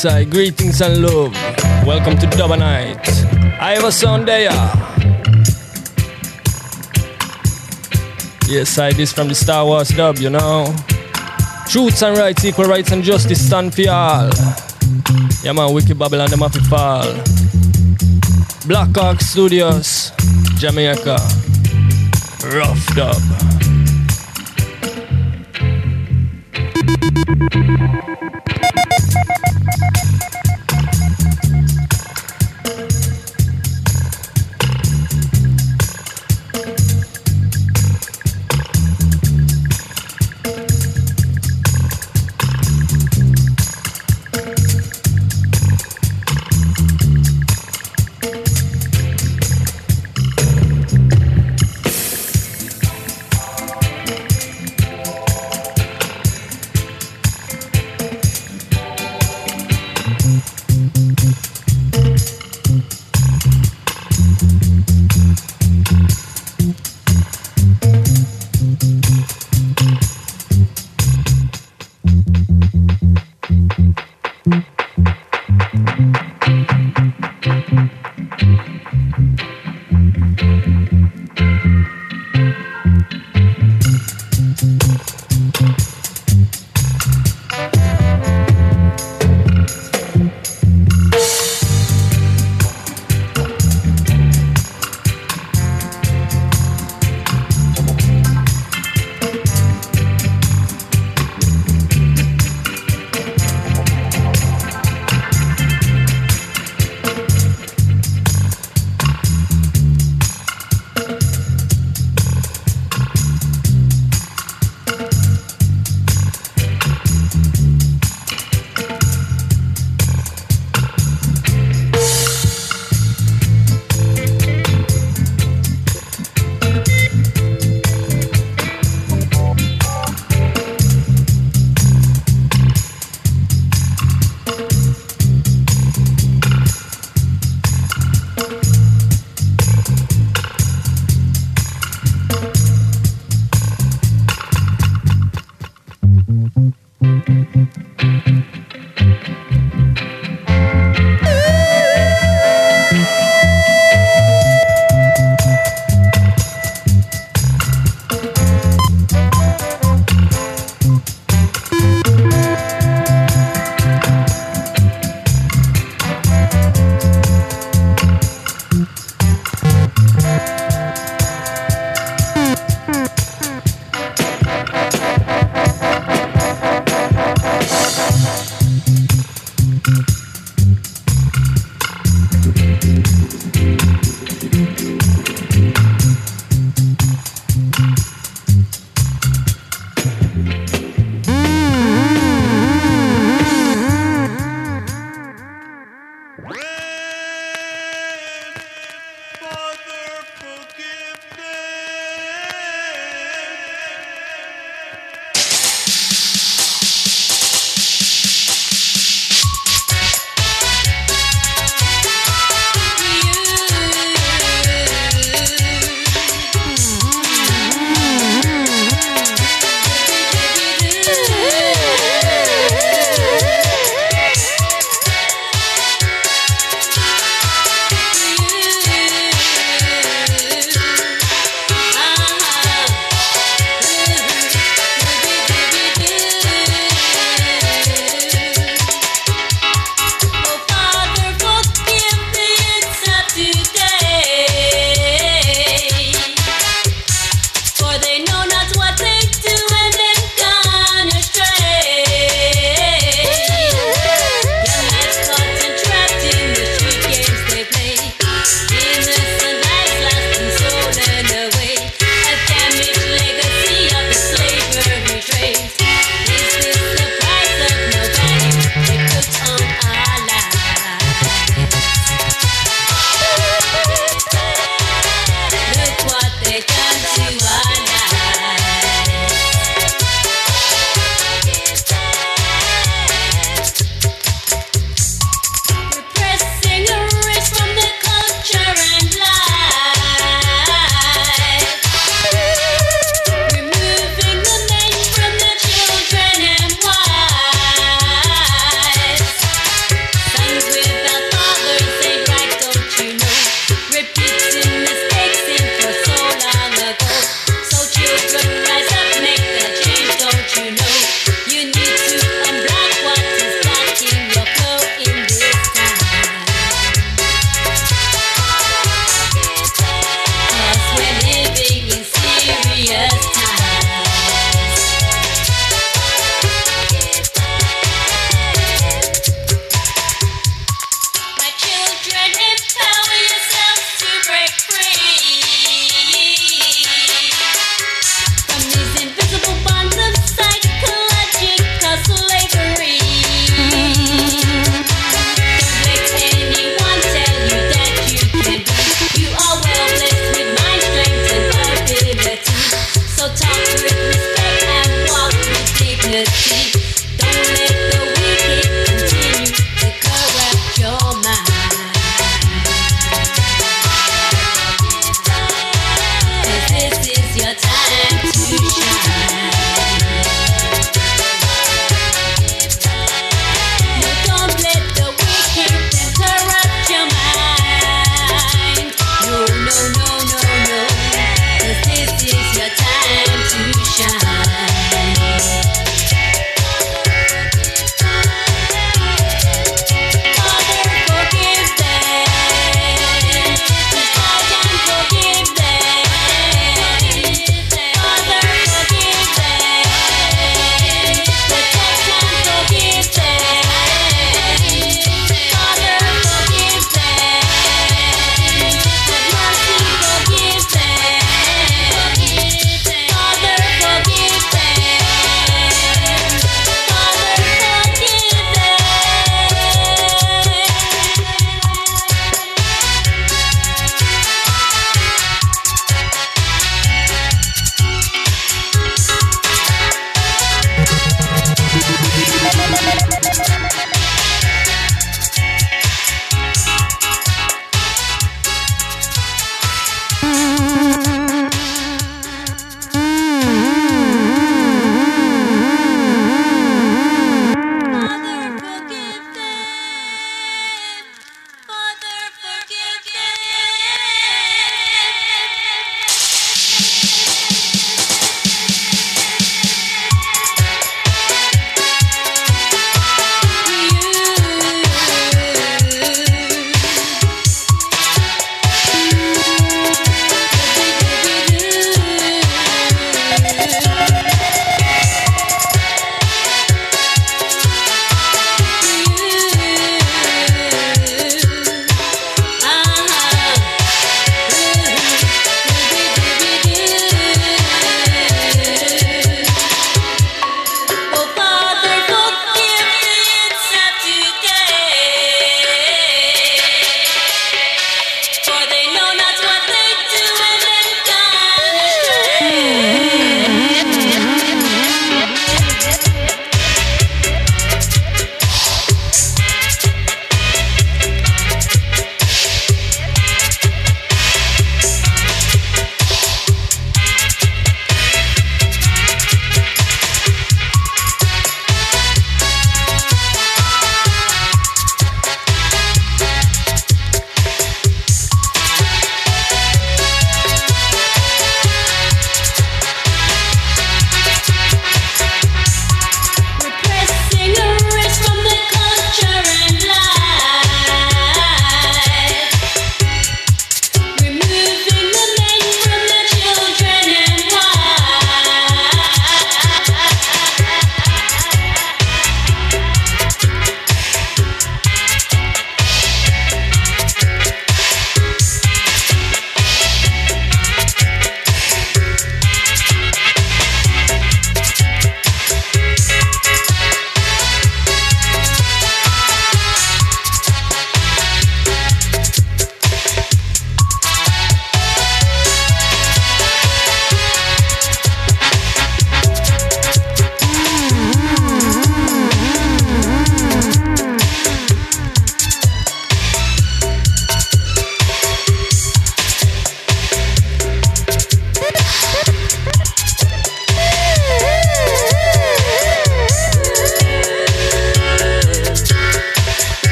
Greetings and love. Welcome to Dub a Night. I have a Sunday. Yes, I this from the Star Wars dub, you know. Truths and rights, equal rights and justice stand for all. Yeah man, Wicked Babylon, them have to fall. Black Hawk Studios, Jamaica. Rough dub.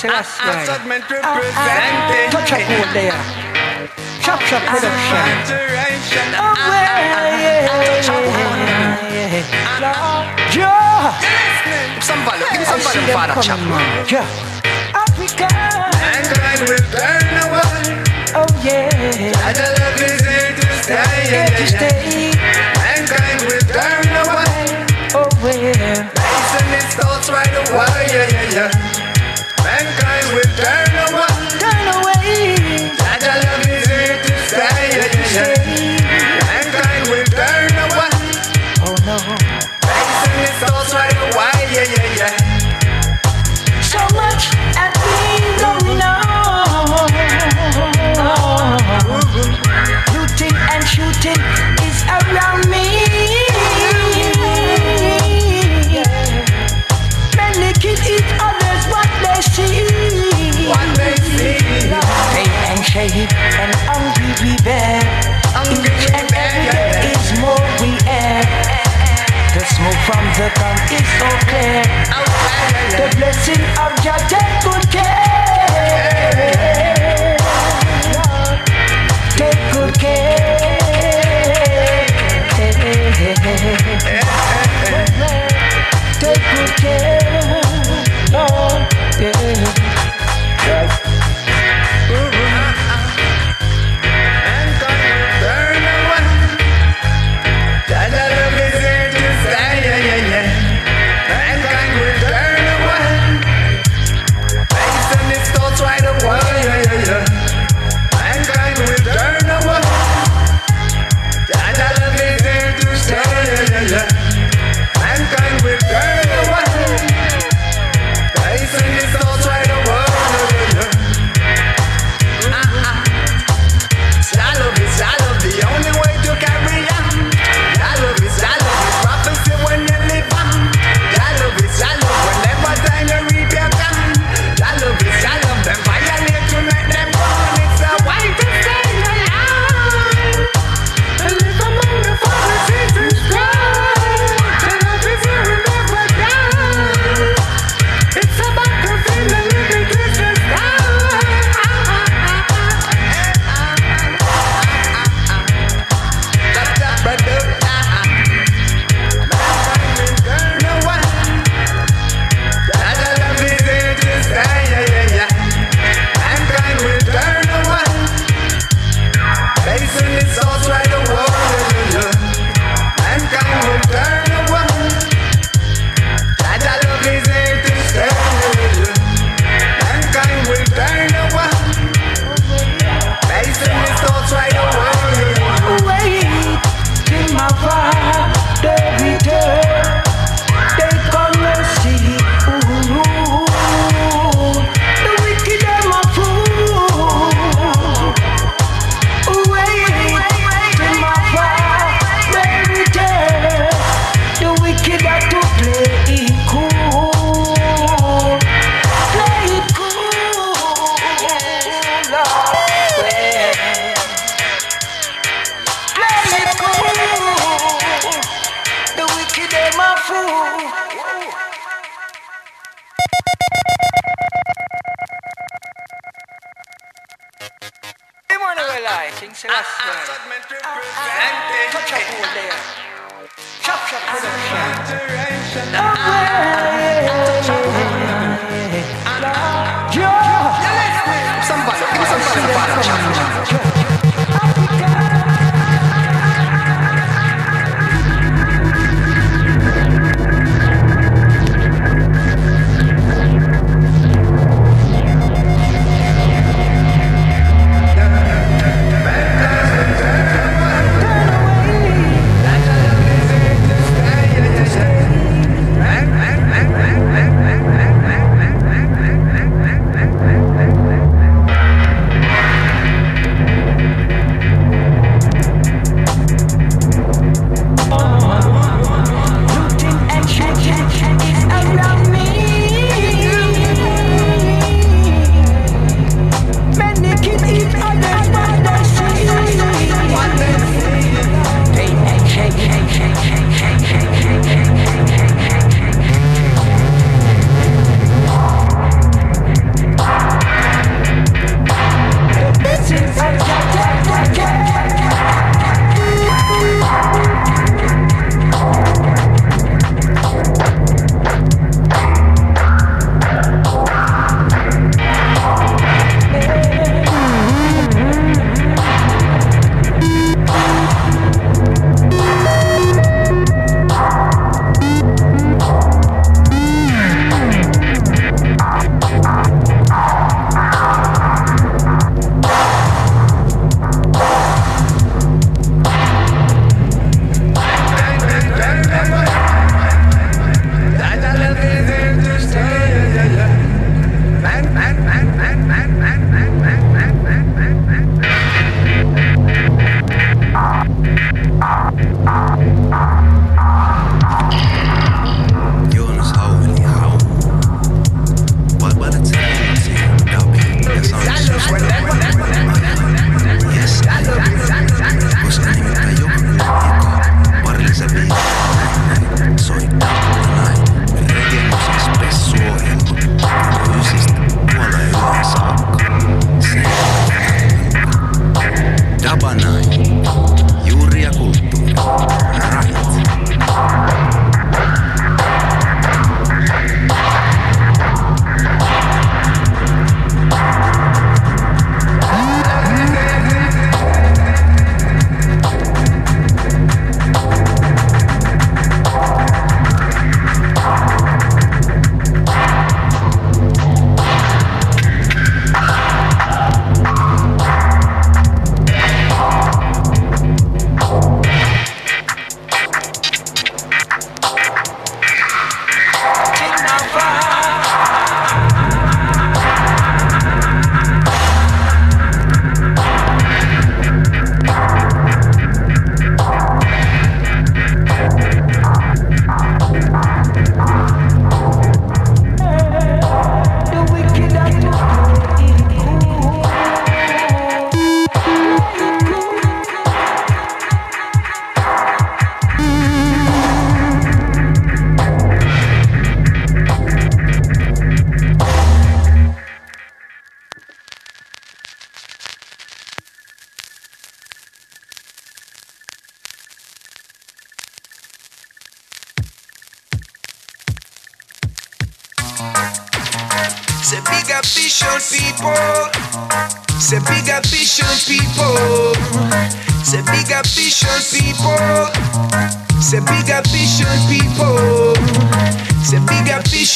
Think so that's right.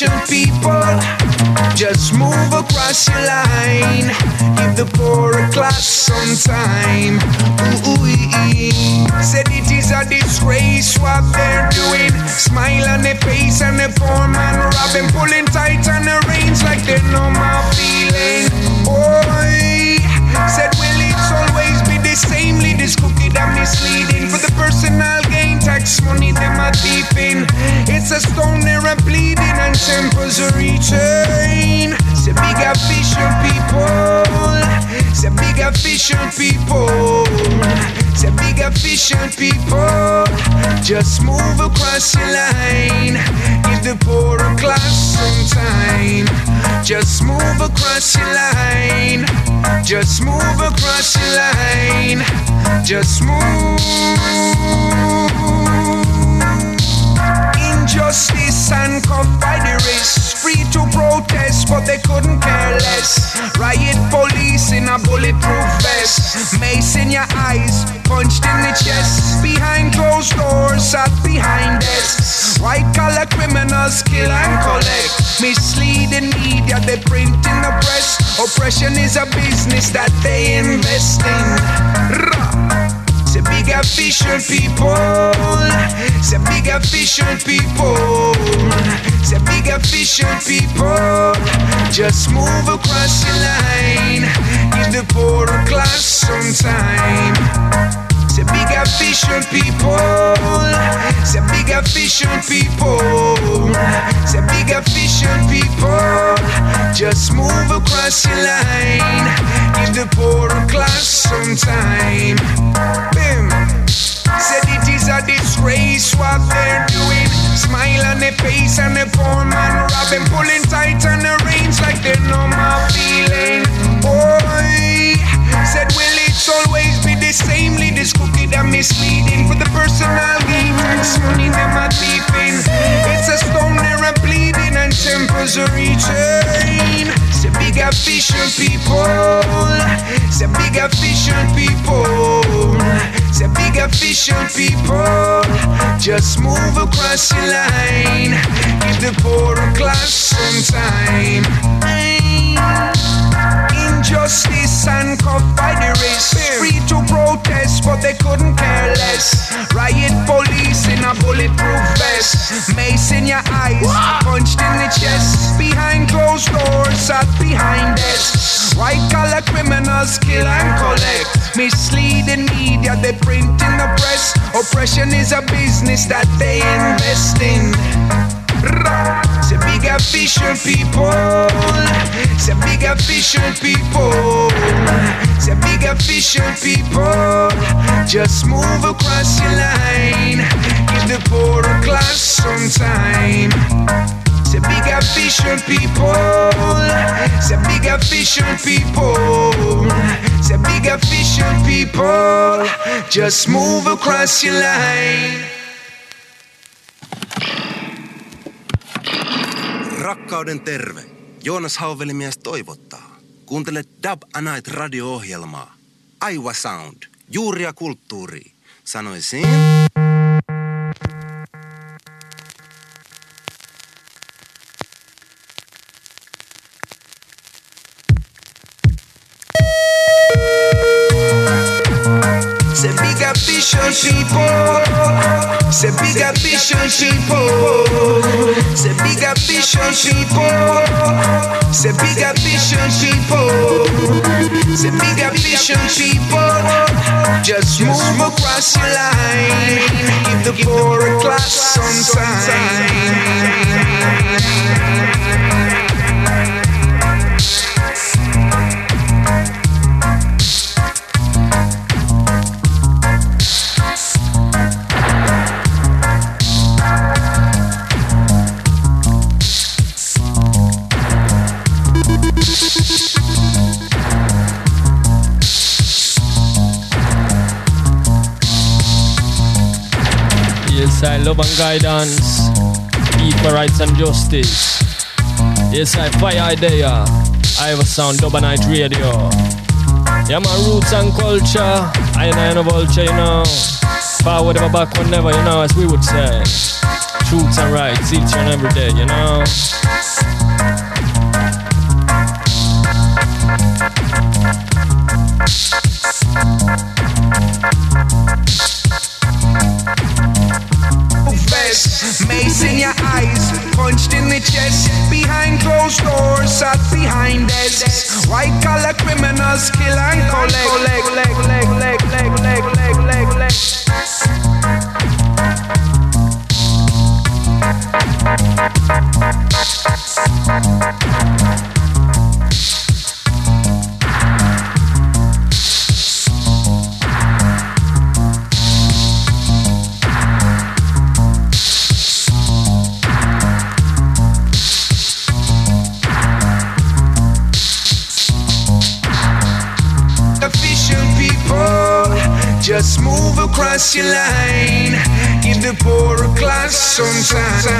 Ambition, people. Just move across your line. Give the poorer class some time. Ooh, ooh, ee. Said it is a disgrace what they're doing. Smile on their face and the poor man robbing, pulling tight on the reins like they know my feeling. Boy, said will it's always be the same. Leaders cookie that misleading for the personal Tax money them are deep in. It's a stone there a bleeding and tempers are reaching. Say big vision people. Say big vision people. Say big vision people. Just move across your line. Give the poorer class some time. Just move across your line. Just move across your line. Just move. Injustice and cuffed by the wrist. Free to protest, but they couldn't care less. Riot police in a bulletproof vest. Mace in your eyes, punched in the chest. Behind closed doors, sat behind desks. White collar criminals kill and collect. Misleading media, they print in the press. Oppression is a business that they invest in. Rah. Say big vision people. Say big vision people. Say big vision people. Just move across the line. Give the poorer class some time. Say big vision people. Say big vision people. Say big vision people. Just move across your line. Give the poorer class some time. Bim. Said it is a disgrace what they're doing. Smile on their face and the poor man robbing, pulling tight on the reins like they know my feeling. Boy, said will it's always be the same leaders cookie that misleading for the personal gain. Tax money are deep in. It's a stone there a bleeding and tempers are reaching. Say big vision people. Say big vision people. Say big vision people. Just move across your line. Give the poorer class some time. Injustice and cuffed by the wrist. Free to protest, but they couldn't care less. Riot police in a bulletproof vest. Mace in your eyes, punched in the chest. Behind closed doors, sat behind desks. White collar criminals kill and collect. Misleading media, they print in the press. Oppression is a business that they invest in. Say big vision people. Say big vision people. Say big vision people. Just move across your line. Give the poorer class some time. Say big vision people. Say big vision people. Say big vision people. Just move across your line. Rakkauden terve. Joonas Hauvelimies toivottaa. Kuuntele Dub a Night radio-ohjelmaa. Aiwa Sound. Juuria kulttuuri. Sanoisin... Say big vision people. Say big vision people. Say big vision people. Say big vision people. Say big vision people. Just move across your line. Give the poorer class some Yes, I love and guidance, equal rights and justice. Yes, I fire idea. I have a sound, dub and night radio. Yeah, my roots and culture. I and I and a vulture, you know. Power whatever back, whenever, you know, as we would say. Truths and rights, each and every day, you know. White collar criminals kill and collect. cross your line in the poorer class sometimes.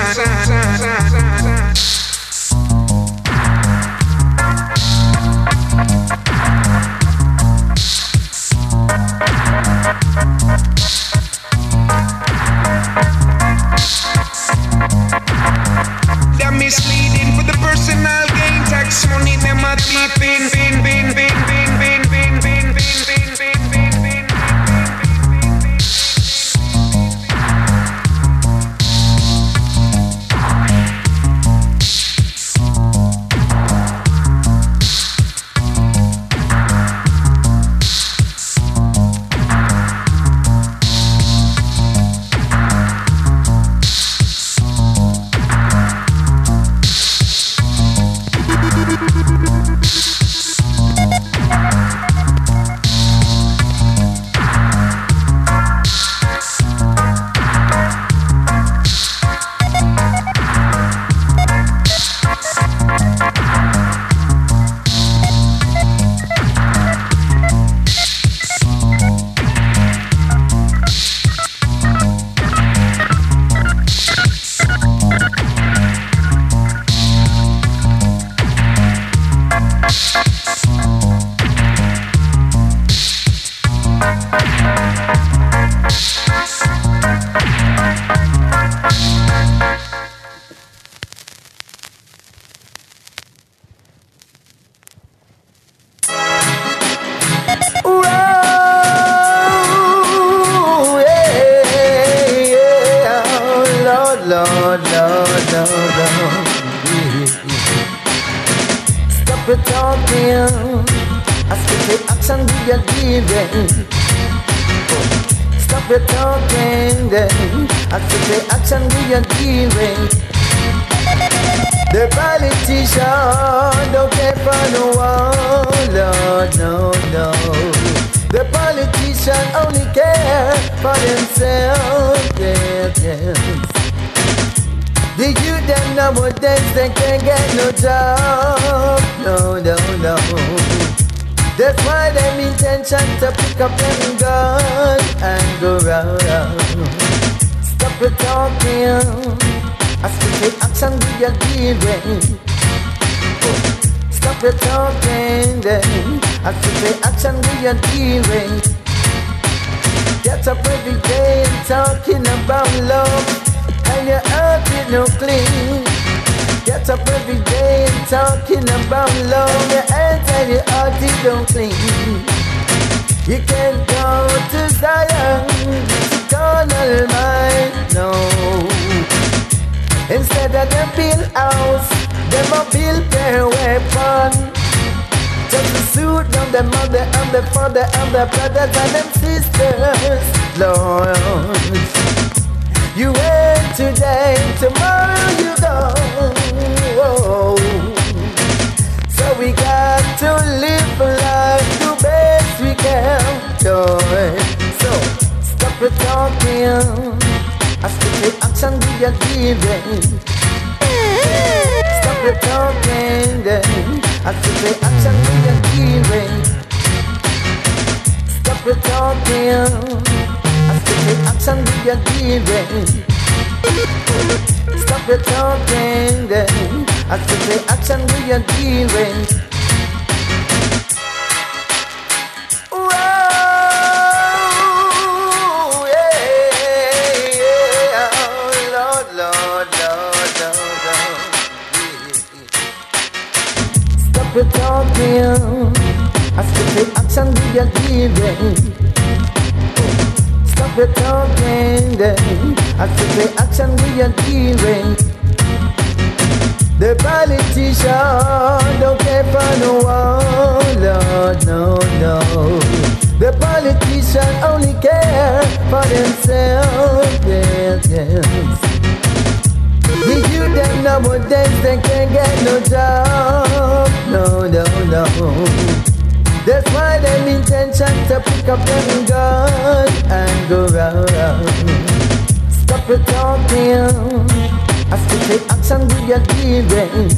With your dealing.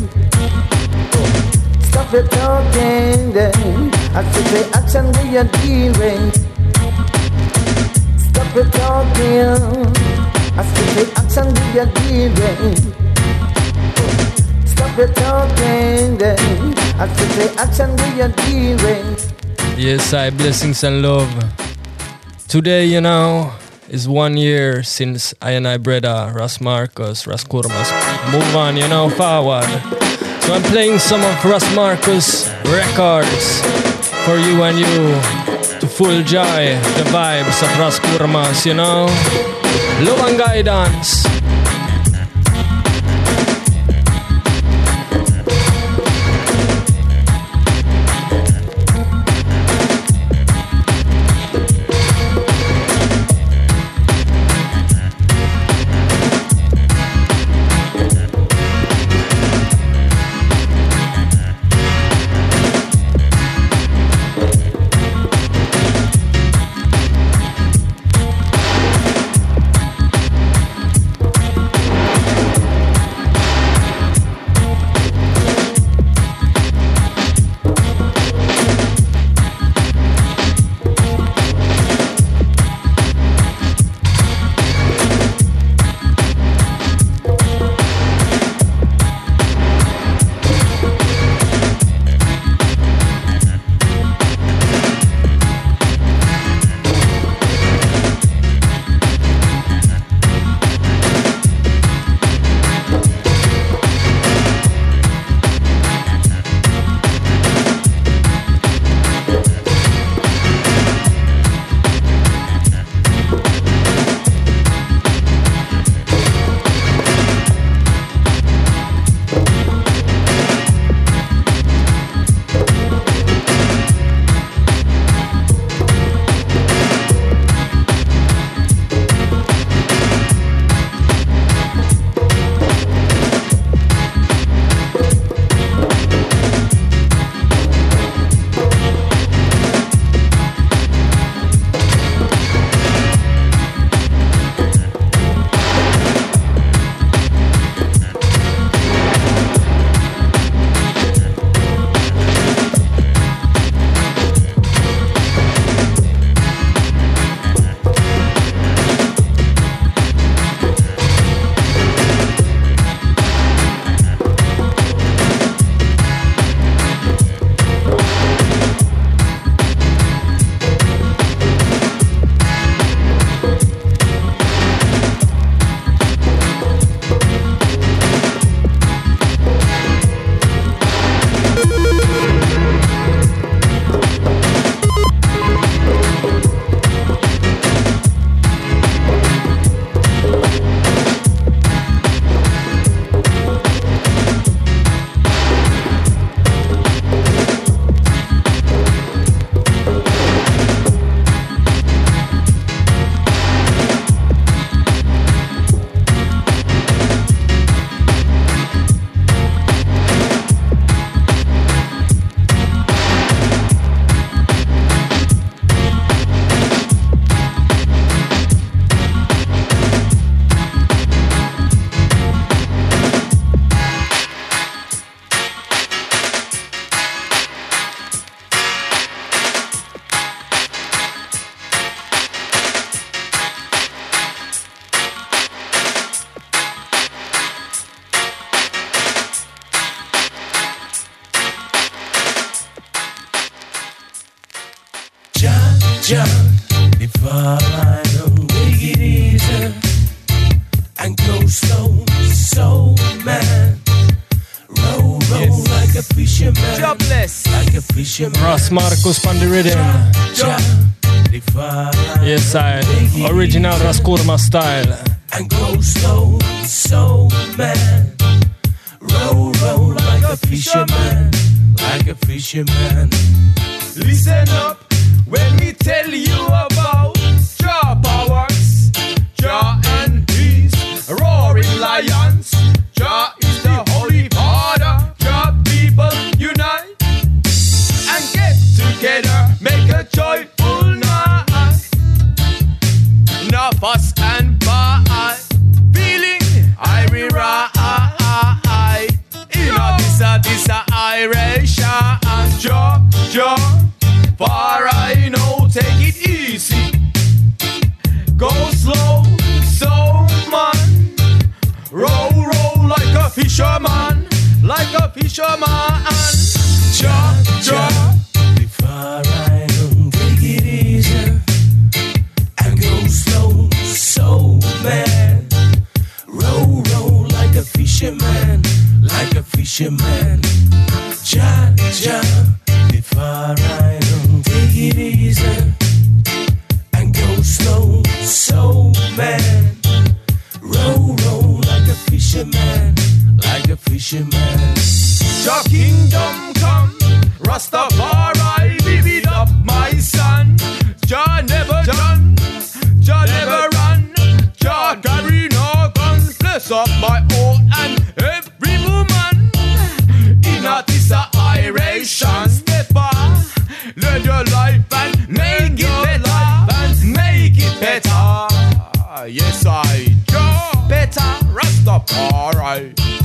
Stop your talking then. I take action with your dealing. Stop your talking. I take action with your dealing. Stop your talking then. I take action with your dealing. Yes, I blessings and love. Today, you know, is one year since I and I brother uh, Ras Marcus, Ras Kurmas move on, you know, forward. So I'm playing some of Ras Marcus records for you and you to full joy the vibes of Ras Kurmas, you know. Love and guidance. rhythm. Yes, I original Raskurma style. fisherman. Your kingdom come, Rastafari, vivid up my son. Jah never done, Jah never run, Jah carry no gun. Bless up my old and every woman. In a this a Irish and stepper, learn your life and make it better, make it better. Yes I, Jah better Rastafari.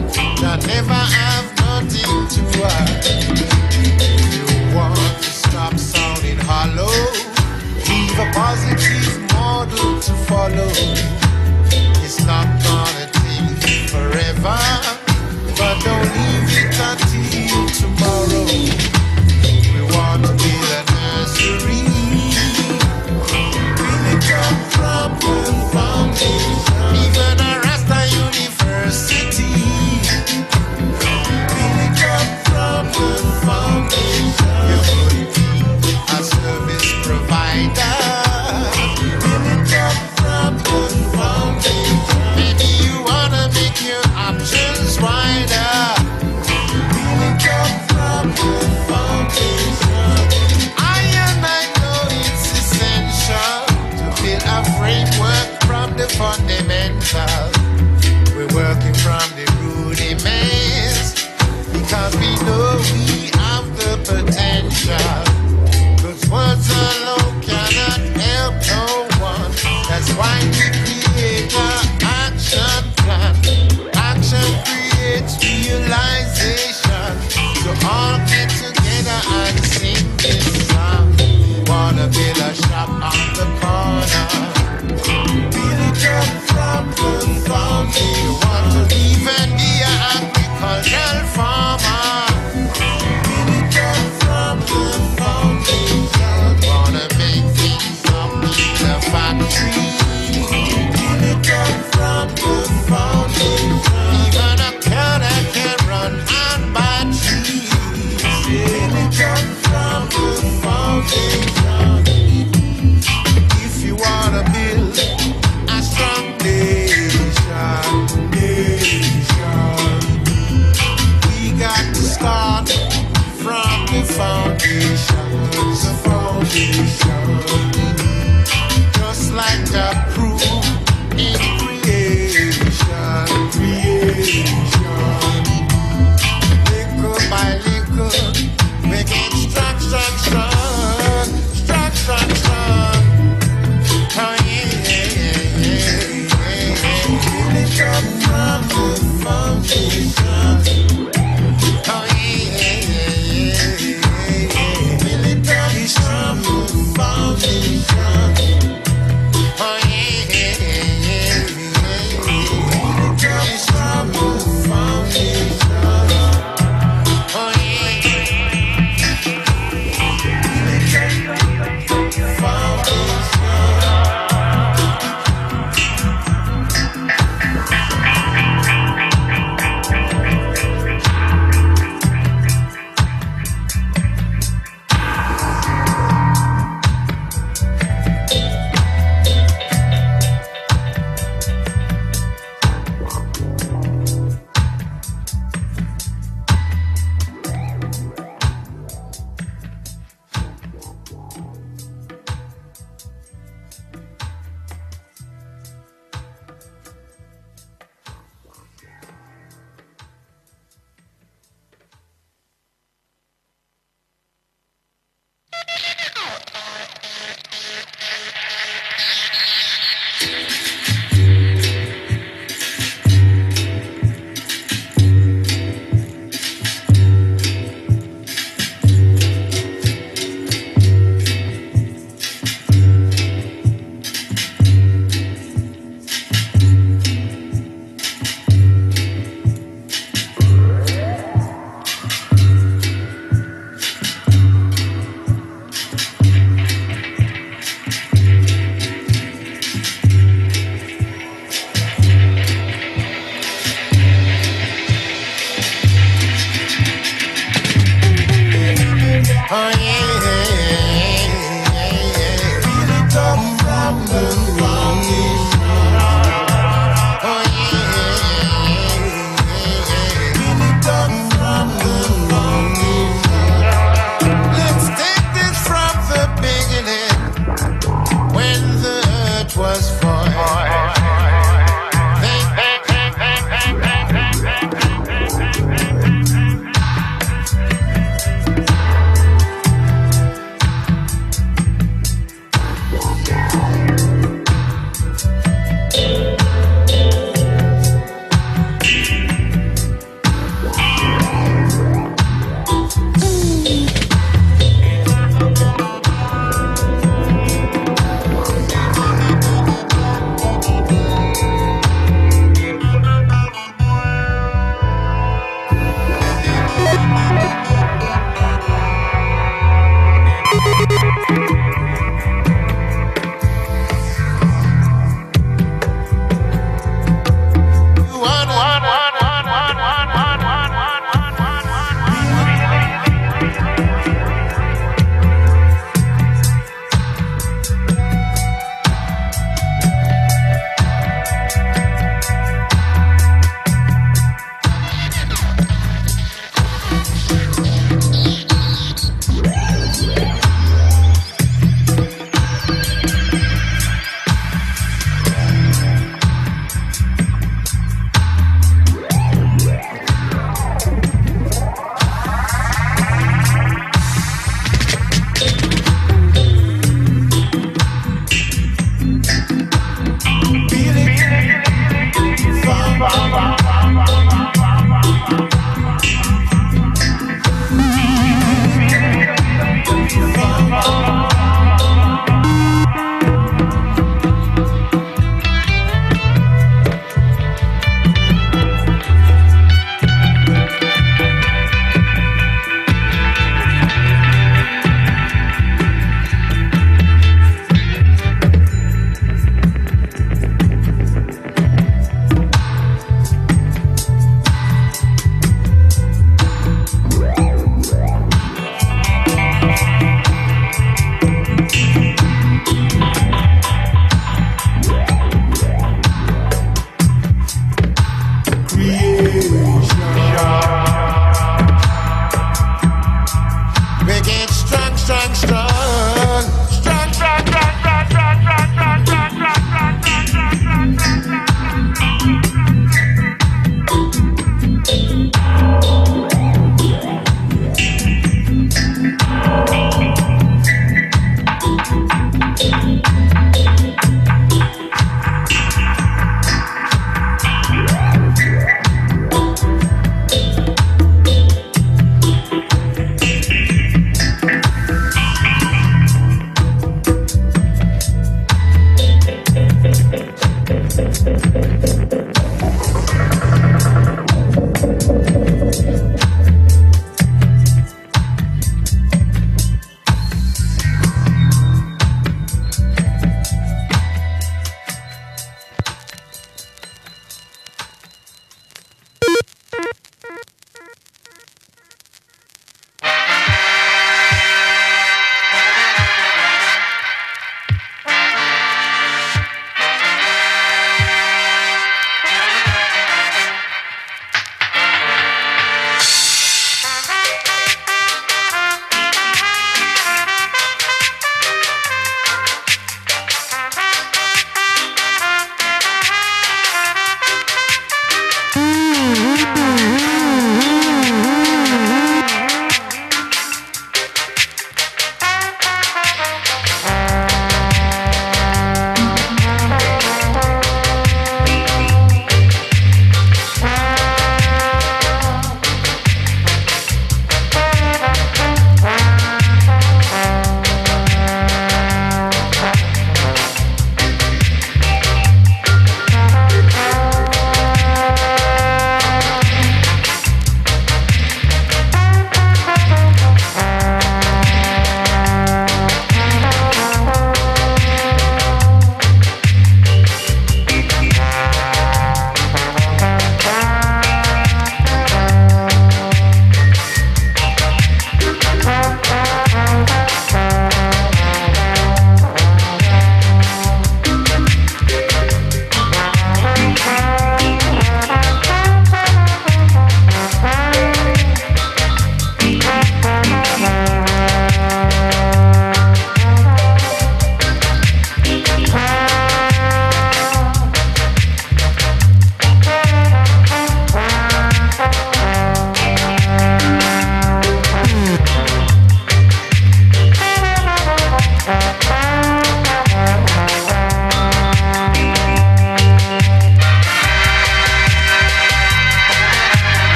that never have nothing to hide. You want to stop sounding hollow, leave a positive model to follow. It's not gonna take forever.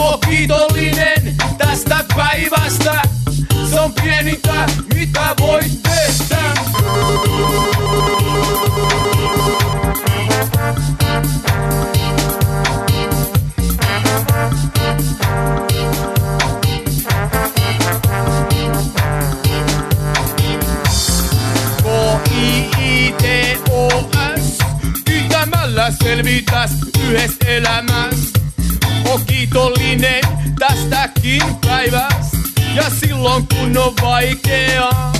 On kiitollinen tästä päivästä. Se on pienintä, mitä voit tehdä. K-I-I-T-O-S Yhtämällä selvitäs yhdessä elämässä Kiitollinen tästäkin päivästä Ja silloin kun on vaikeaa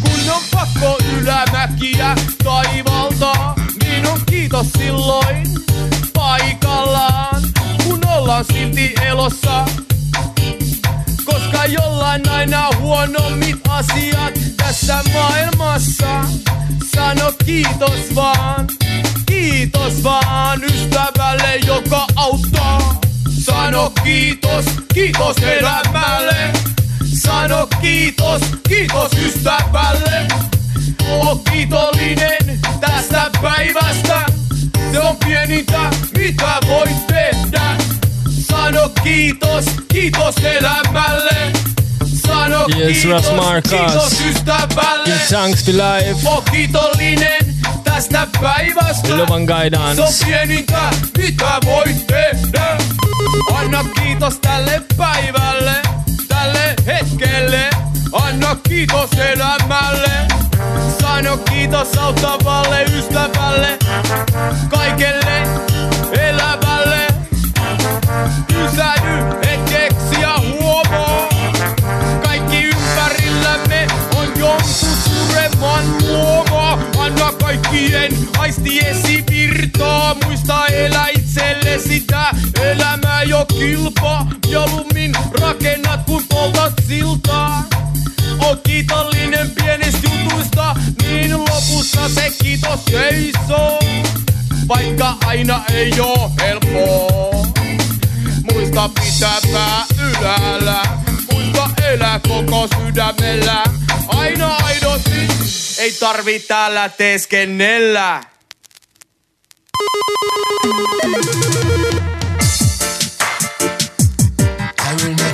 Kun on pakko ylämäkiä taivaltaa Niin on kiitos silloin paikallaan Kun ollaan silti elossa koska jollain aina huonommit asiat tässä maailmassa. Sano kiitos vaan, kiitos vaan ystävälle, joka auttaa. Sano kiitos, kiitos elämälle. Sano kiitos, kiitos ystävälle. Oo kiitollinen tästä päivästä. Se on pienintä, mitä voit tehdä. Sano kiitos, kiitos elämälle. Sano Yes, kiitos, Ras Marcus. kiitos ystävälle. Give thanks for life. Kiitollinen tästä päivästä. Love and guidance. Se on pienintä, mitä voit tehdä. Anna kiitos tälle päivälle, tälle hetkelle. Anna kiitos elämälle. Sano kiitos auttavalle ystävälle, kaikelle elävälle. Pysähdy luomaa. Anna kaikkien aistiesi virtaa. Muista elää itselle sitä elämää jo kilpaa. Mieluummin rakennat kun poltat siltaa. On kiitollinen pienistä jutuista, niin lopussa se kiitos seisoo. Vaikka aina ei oo helppoa. Muista pitää pää ylhäällä. Muista elää koko sydämellä. Aina aidosti, ei tarvi täällä teeskennellä. I will never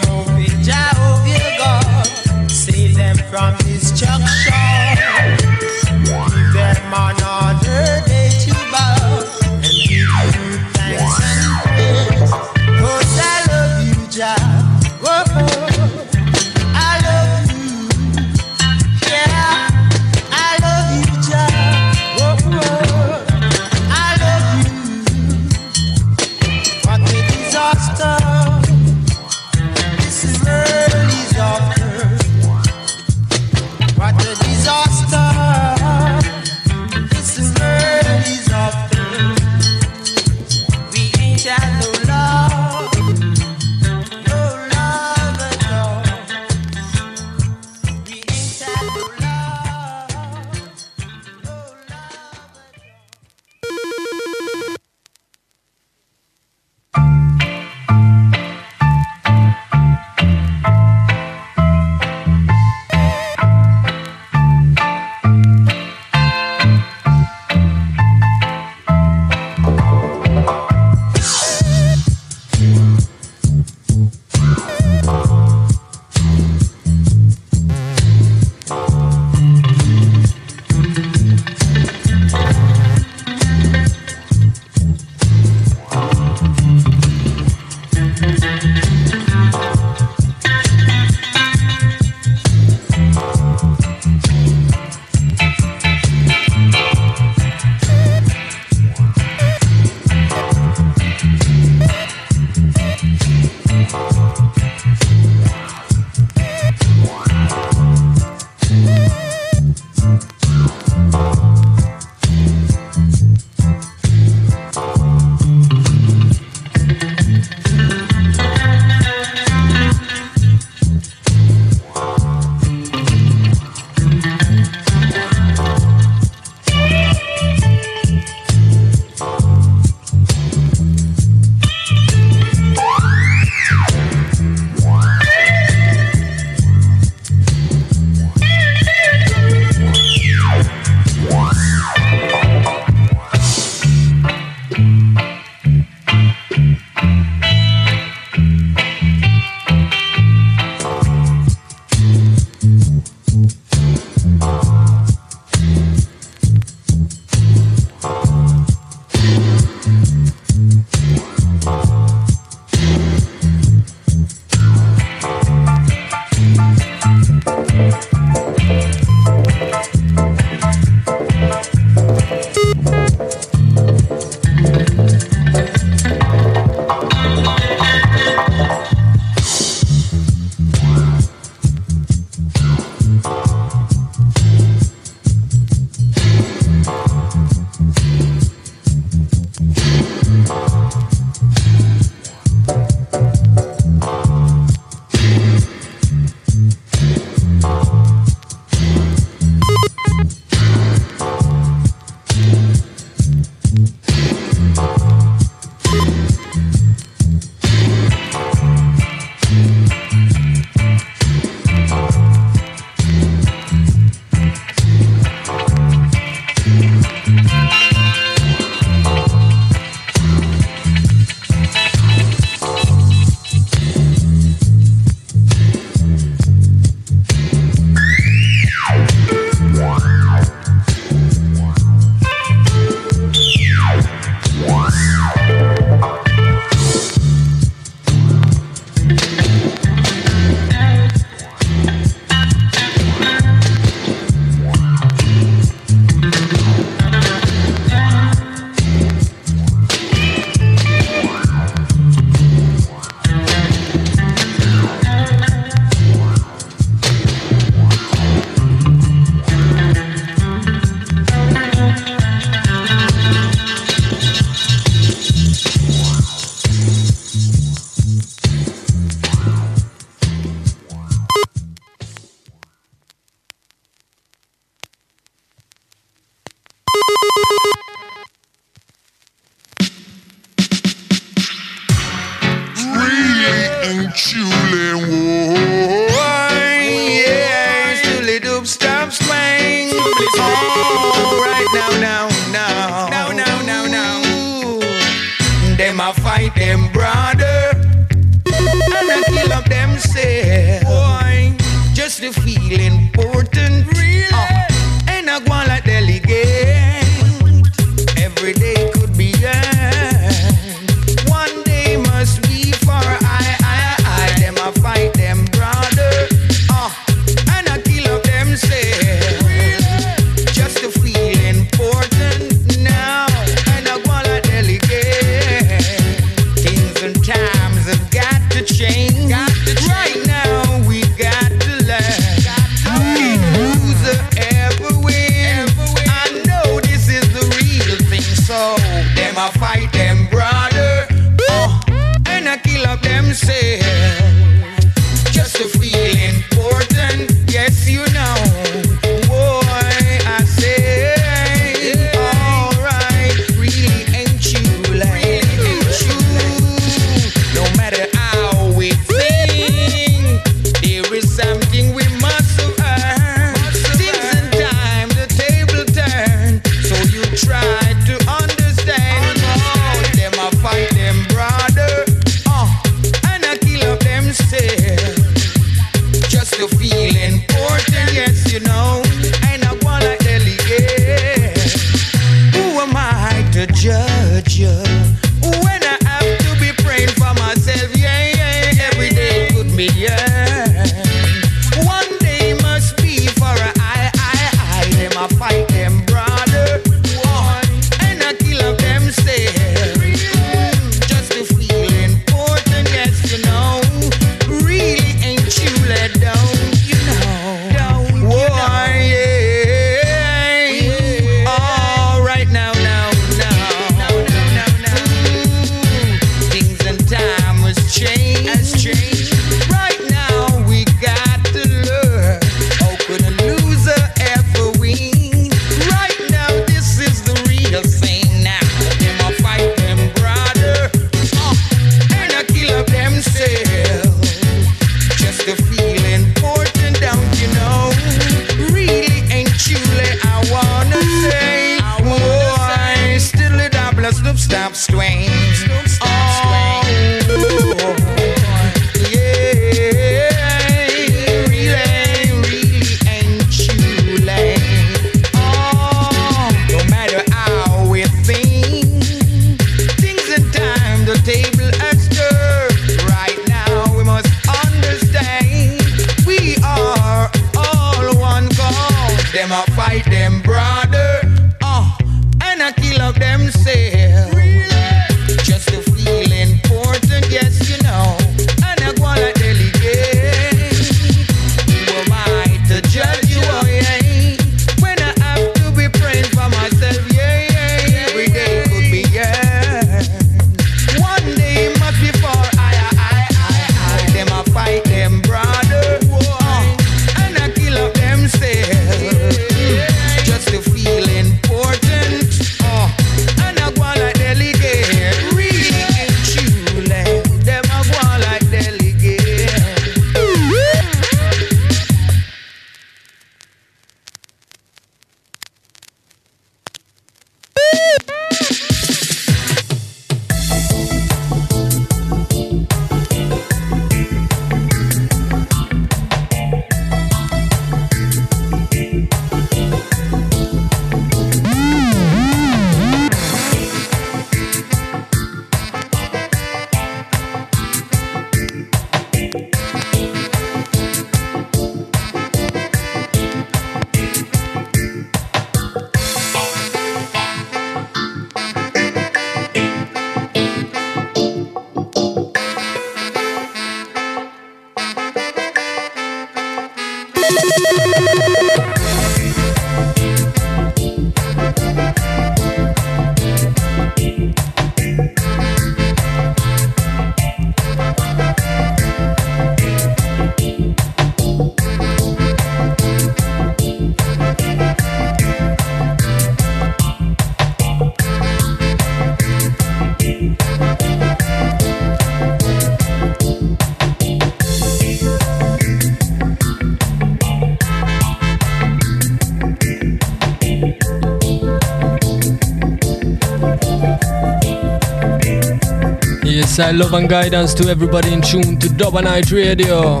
I love and guidance to everybody in tune to Dub Night Radio.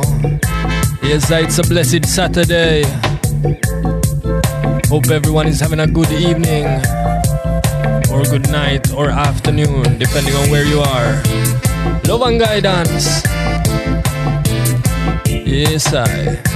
Yes, it's a blessed Saturday. Hope everyone is having a good evening, or good night, or afternoon, depending on where you are. Love and guidance. Yes, I.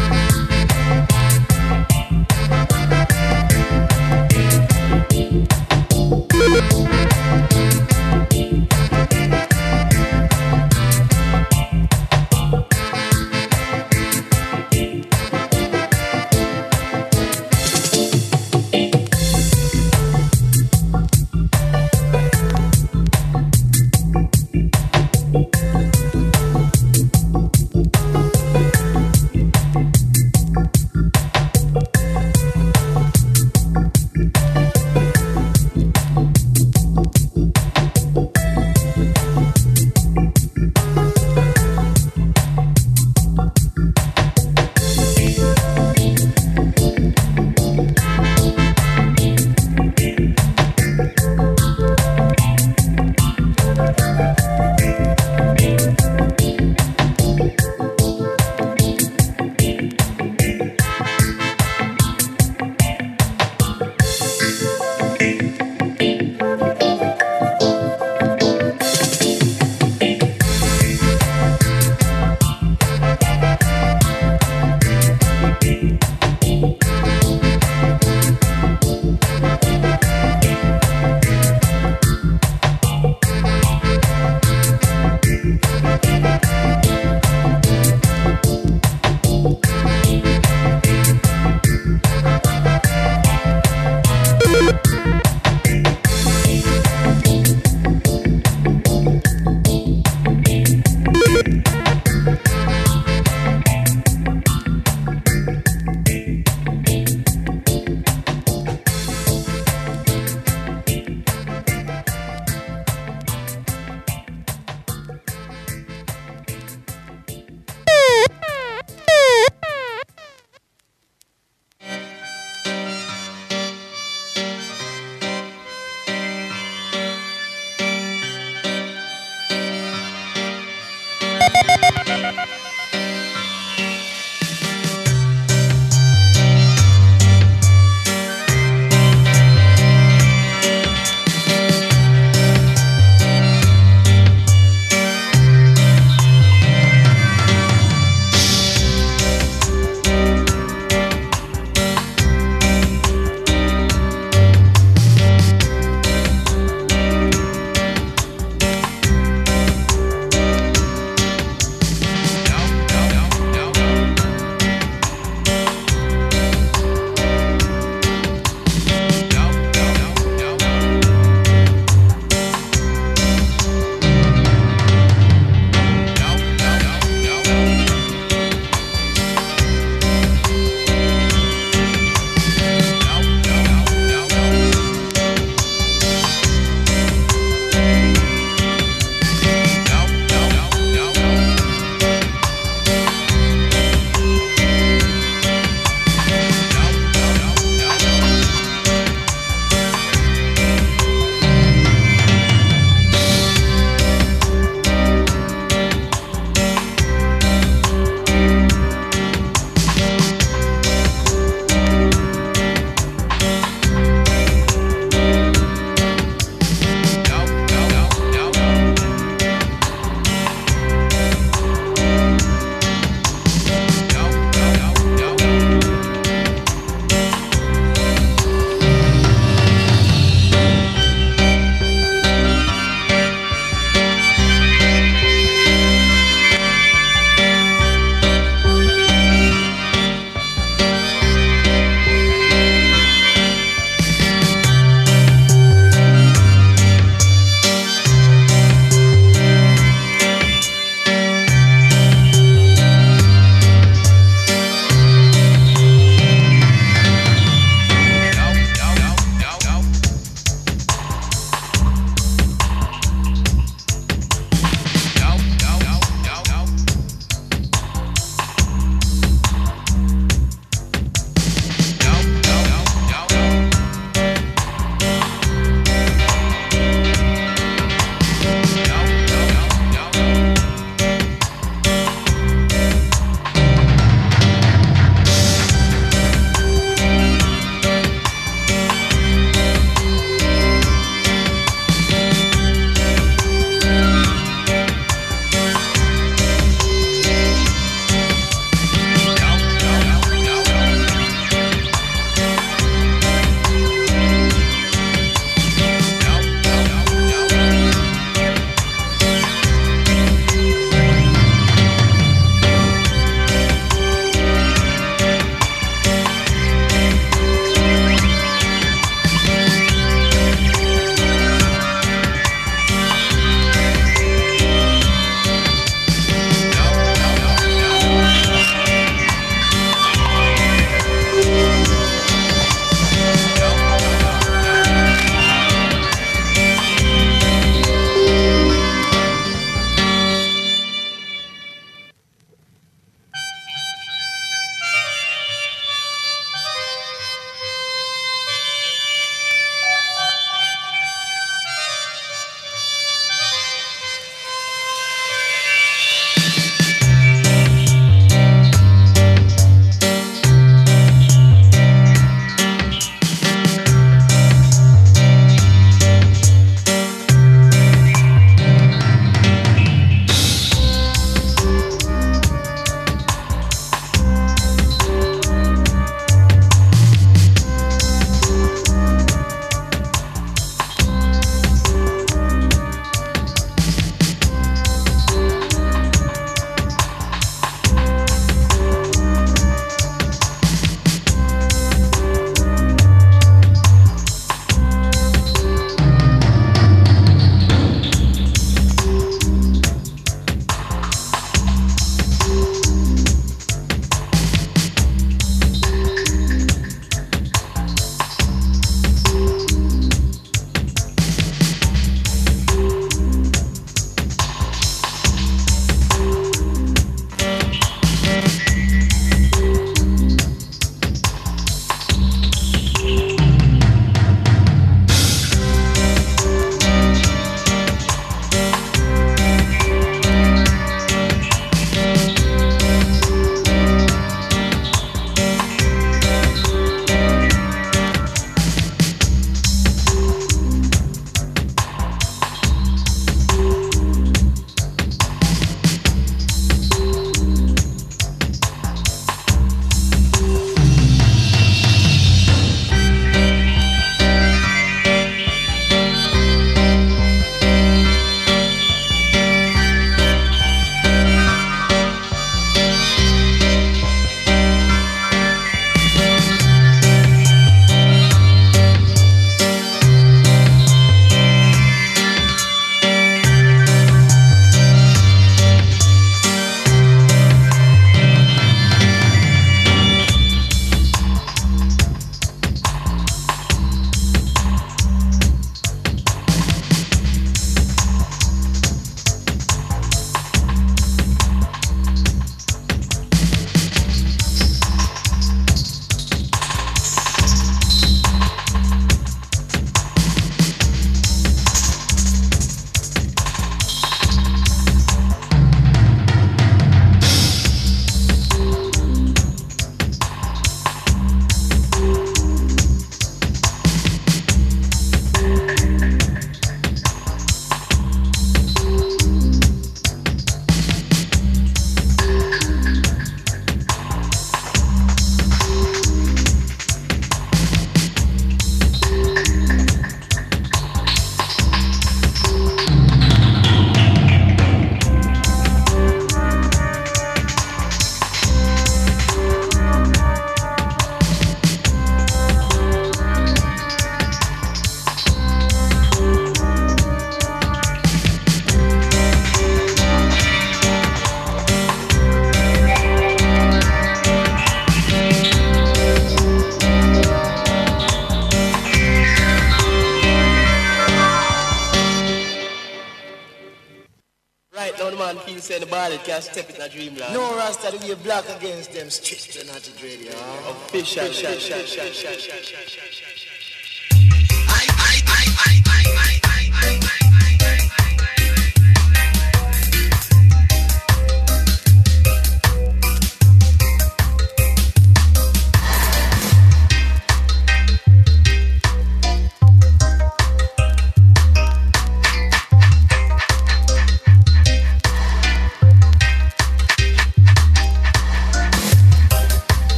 can't step in a dreamland. No Rasta, we black against them strict and not radio. Huh? Official.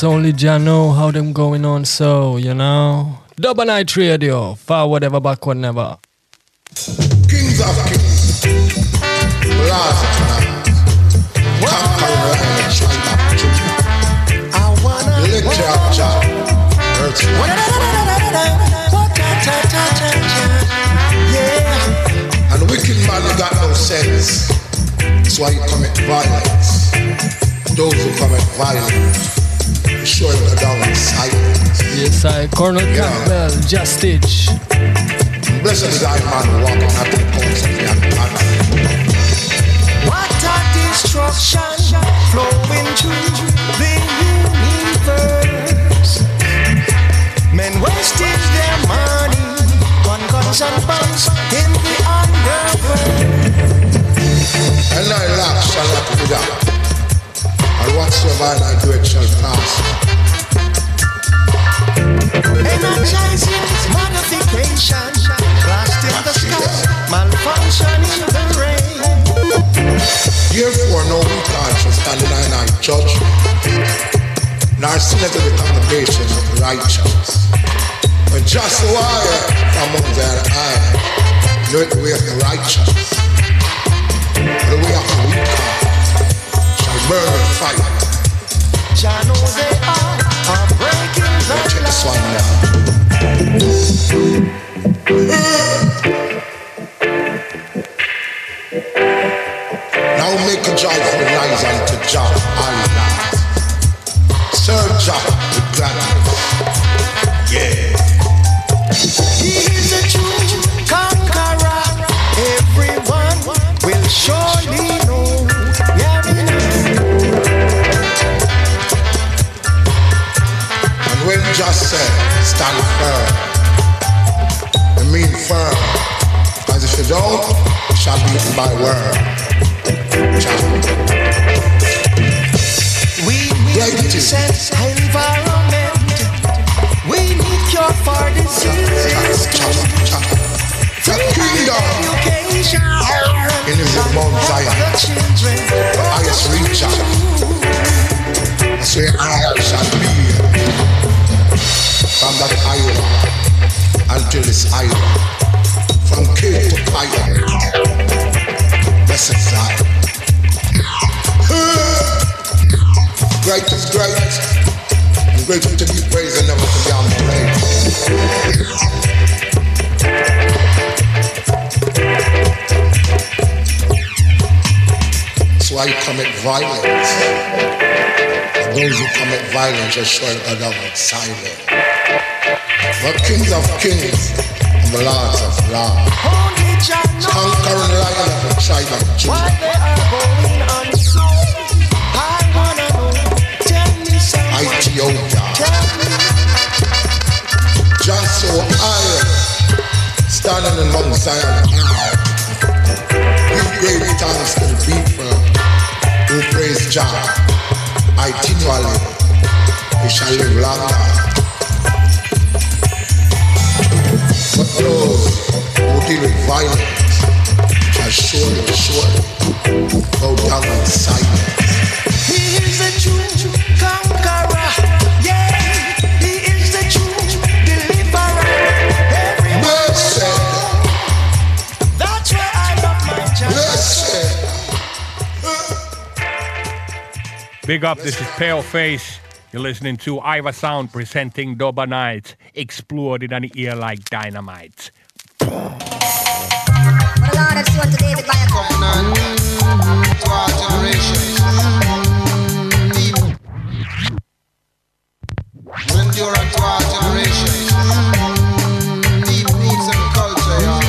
Yes, only know how them going on so, you know. Dub a Night Radio, forward ever, backward never. Kings of kings, conquering and Judah. I wanna of Yeah. And wicked man got no sense. That's why he commit violence. Those who commit violence, sure go down in silence. Yes, I, Colonel Yeah. Campbell, Justage. Blessed is thy man walking at the courts of the ungodly. What a destruction flowing through the universe. Men wasting their money on guns and bombs in the underworld. And I lack shall not be done. And whatsoever I do it shall pass. Energizing modification, blasting the sky, malfunction in the rain. Therefore, no we shall stand in night judgment, nor sin to the congregation of the righteous. But just wire among their eye, know the way of the righteous. The way of the weak shall burn with fire. Jah know they are, are breaking the Check this one Now make a joyful rise unto Jah, Allah. Serve Jah with gladness. Yeah. He is a true conqueror. Everyone will surely When said, stand firm, I mean firm. Because if you don't, you shall be eaten by worm. We need decent environment. We need cure for diseases. The kingdom Education. Ah, in the Mount The Zion, children. highest. That's where I shall be from that island until this island, from Cape to Cairo. That's exile. great is great, and great to be praised and never to be unpraised. So why commit violence. Those who commit violence are showing another silence with kings of kings and the lords of lords. Conquering lion of the tribe of Judah. Why they are going on so? I wanna know. Tell me something. Ethiopia. Tell me. Just so iron, standing in Mount Zion. Give great thanks to the people who praise Jah. Continually, we shall live longer. But deal with violence go down in silence. He is the true conqueror. Yeah, he is the true deliverer. That's why I my. Big up, this is Pale Face. You're listening to Iva Sound presenting Dub a Night. Exploded on the ear like dynamite. Endurance to our generation. Deep roots and culture, y'all.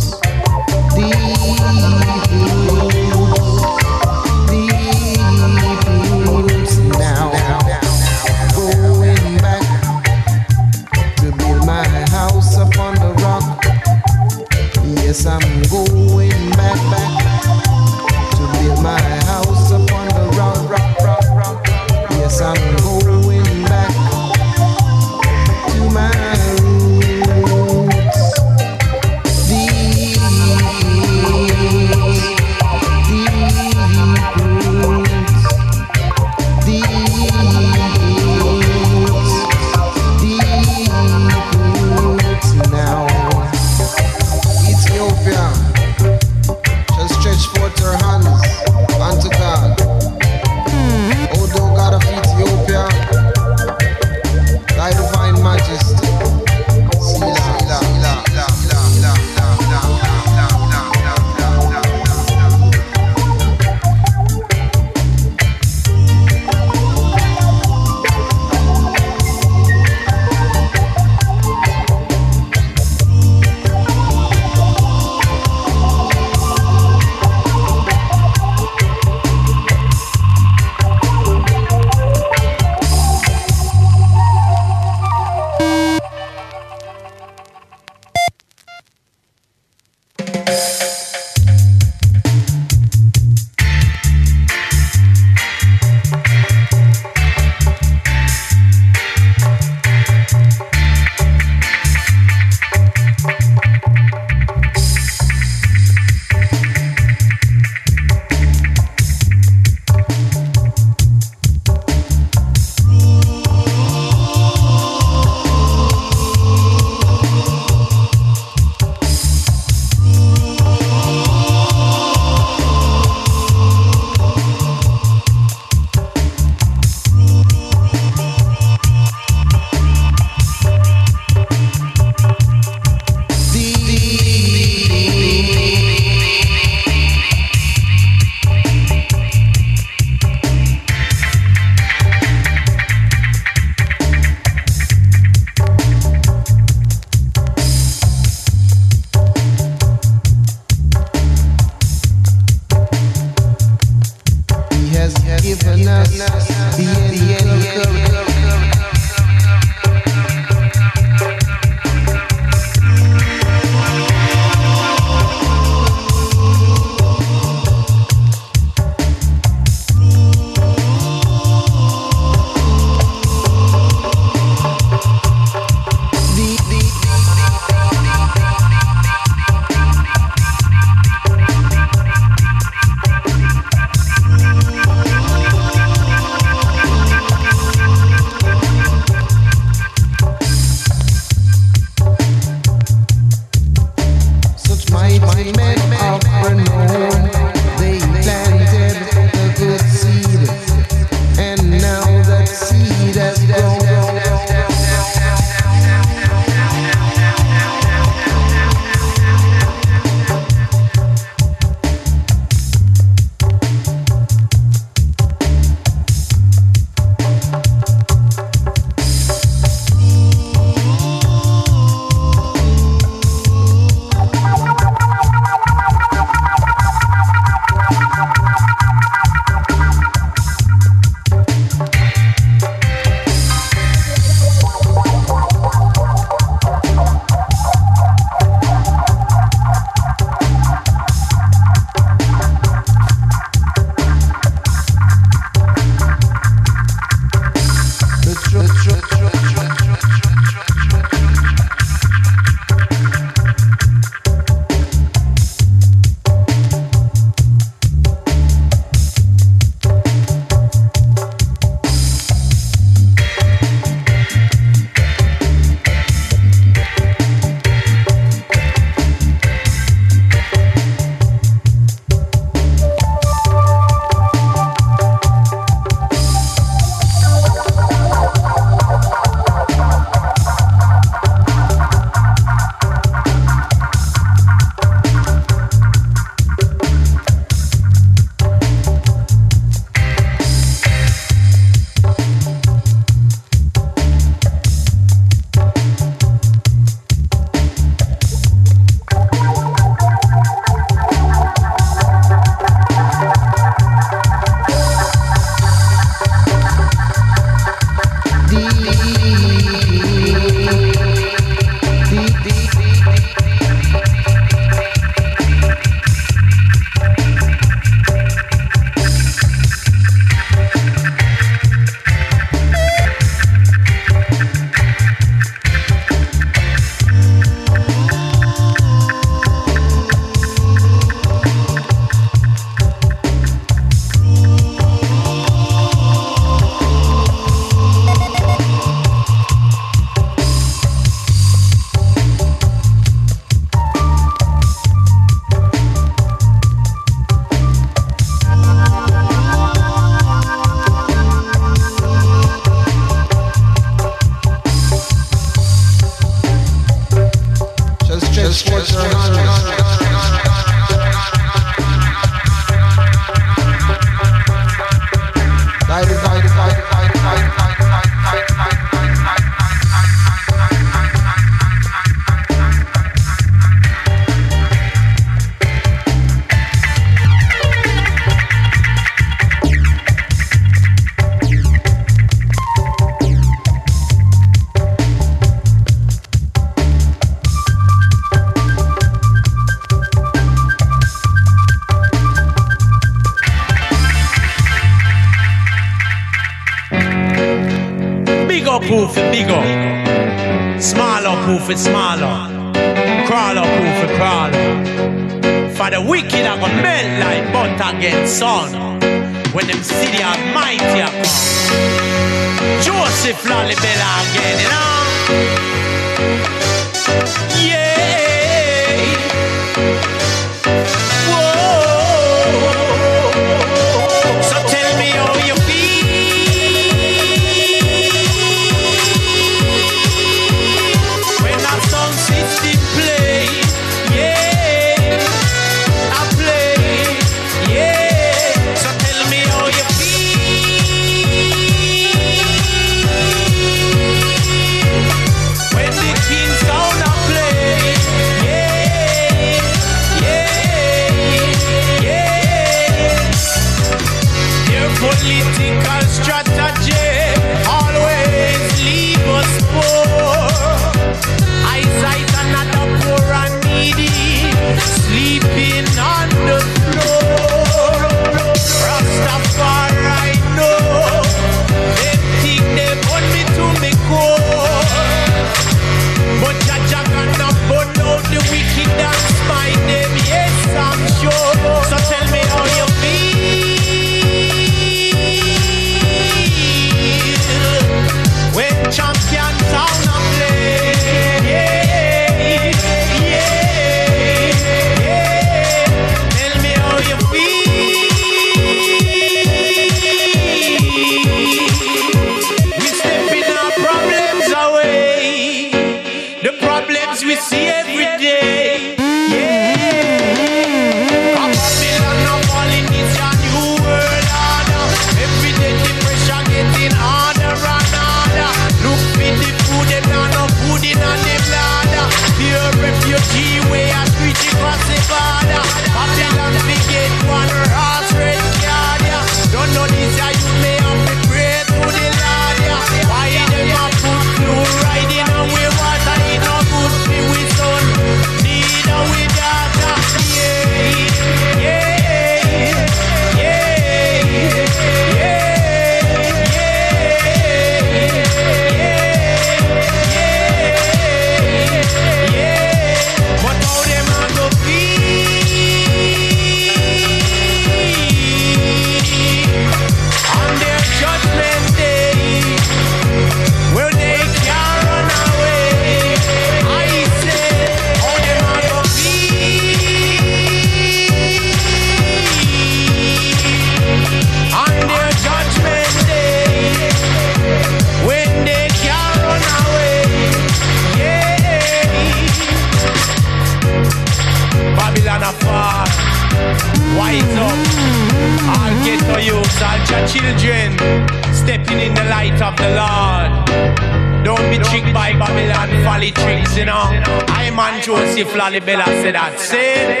Joseph Lalibela said that. Say,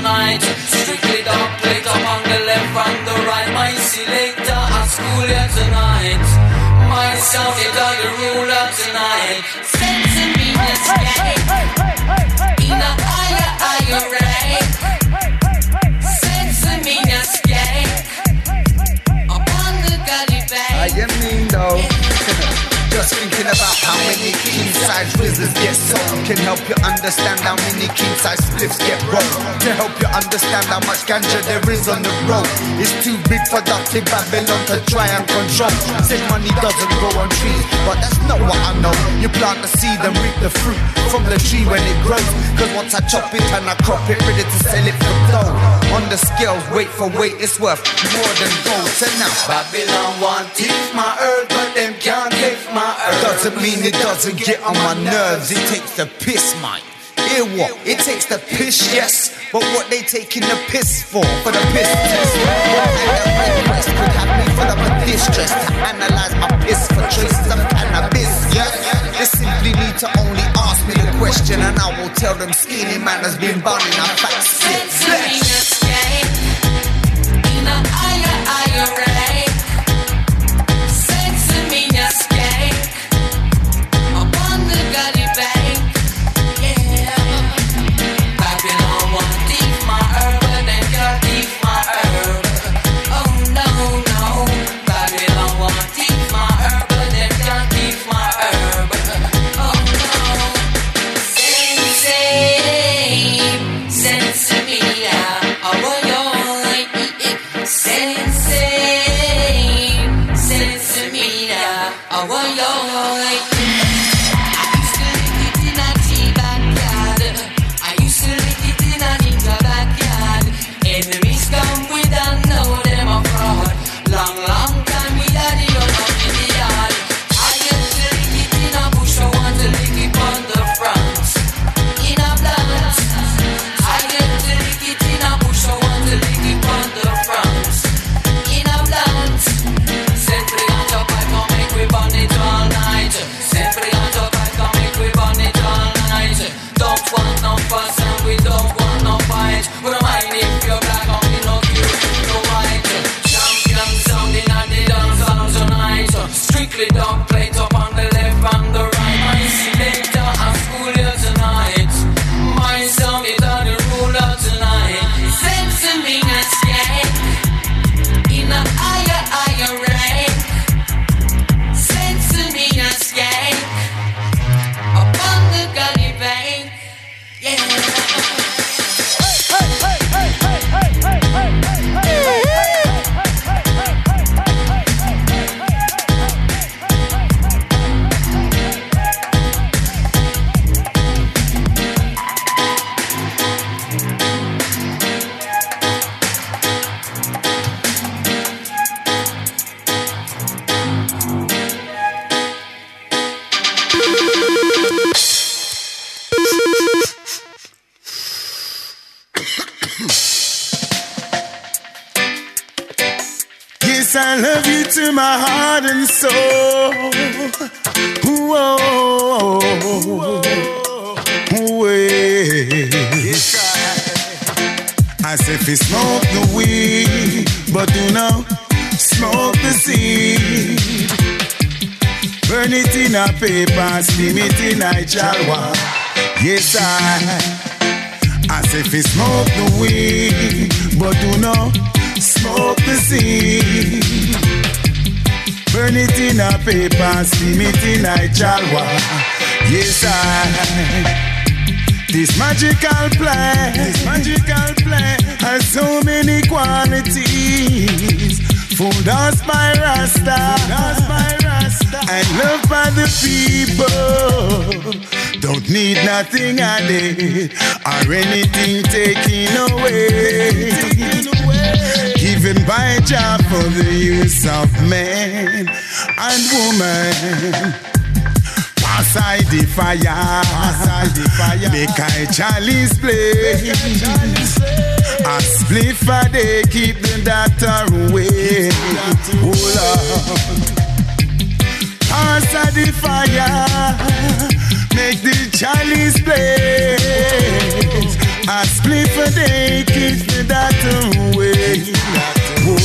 dance hall tonight. Strictly dog plate up on the left and the right. My selector at school here tonight. My sound is on the ruler tonight. Sense in me, let's get in a higher, higher rank. Sense in me, let's get upon the gully I bank. am mean though. Thinking about how many king size wizards get sold can help you understand how many king size spliffs get rolled. To help you understand how much ganja there is on the road. It's too big for Dr. Babylon to try and control. Said money doesn't grow on trees, but that's not what I know. You plant the seed and reap the fruit from the tree when it grows. Cause once I chop it and I crop it, ready to sell it for dough. On the scales, weight for weight, it's worth more than gold. So now Babylon want teeth my earth, but them Doesn't mean it doesn't get on my nerves. It takes the piss, mate. Hear what? It takes the piss, yes. But what they taking the piss for? For the piss test. What kind of request could have me full of a distress to analyze my piss for traces of cannabis? Yeah. They simply need to only ask me the question, and I will tell them skinny man has been burning a fat spit. Sense in a higher, higher rank. To my heart and soul. Whoa, way. I say, if smoke the weed, but do not smoke the seed. Burn it in a paper, steam it in a jalwa. Yes, I. I say, if smoke the weed, but do not smoke the seed. Burn it in a paper, steam it in a jalwa. Yes, I. This magical plant, this magical plant has so many qualities. Food us by Rasta, us by Rasta, and loved by the people. Don't need nothing added or anything taken away. Given by Jah for the use of man and woman. Pass the fire, pass the fire. Make I chalice play. A spliff a day keep the doctor away. Hold on. Pass the fire. Make the chalice play. A spliff for day keep the doctor away. On.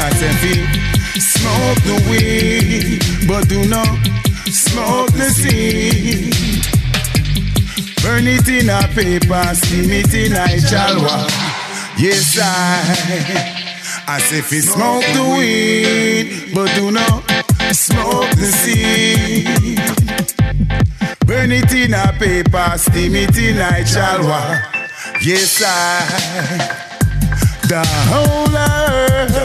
I said, smoke the weed, but do not smoke the seed. Burn it in a paper, steam it in a jalwa. Yes, I. I say, if you smoke the weed, but do not smoke the seed. Burn it in a paper, steam it in a jalwa. Yes, I. The whole earth.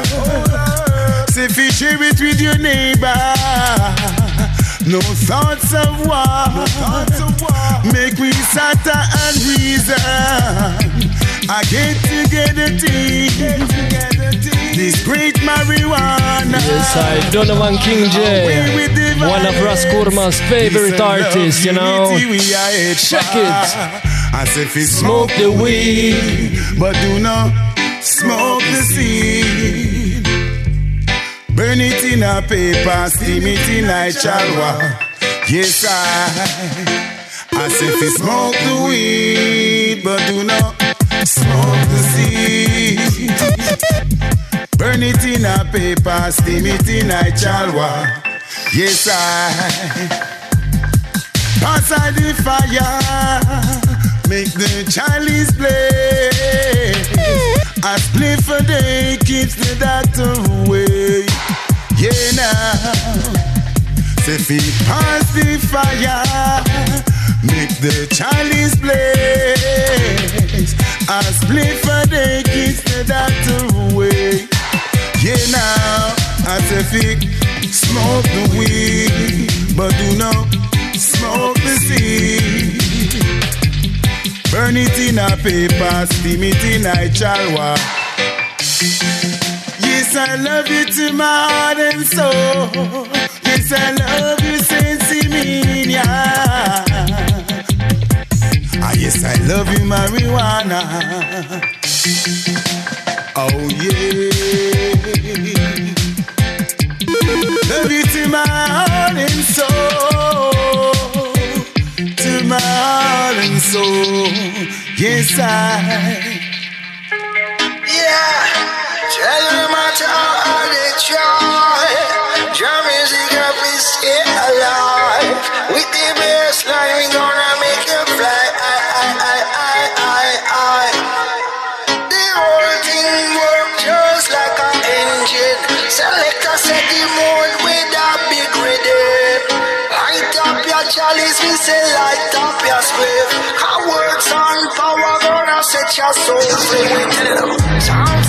Say, if you share it with your neighbor. No thoughts of war. No thoughts of war. Make we sata and reason. I get together team. This great marijuana. Yes, I Donovan King J. One of Ras Kurma's favorite artists, you know. Check it. I say, if you smoke the weed, but do not smoke the seed. Burn it in a paper, steam it in a chalwa. Yes, I. Say, if you smoke the weed, but do not smoke the seed. Burn it in a paper, steam it in a chalwa. Yes, I. Pass out the fire, make the chalice blaze. A spliff a day keeps the doctor away. Yeah, now. Say, pass the fire, make the chalice blaze. A day keeps the doctor away. Yeah, now. I say, feet smoke the weed, but do not smoke the seed. Burn it in a paper, steam it in a chalwa. Yes, I love you to my heart and soul. Yes, I love you, Sensimania. Ah, yes, I love you, marijuana. Oh, yeah. Love you to my heart and soul. To my heart and soul. Yes, I. Yeah, tell no matter how hard they chalice, we say light up your spliff. Our works on power gonna set your soul free.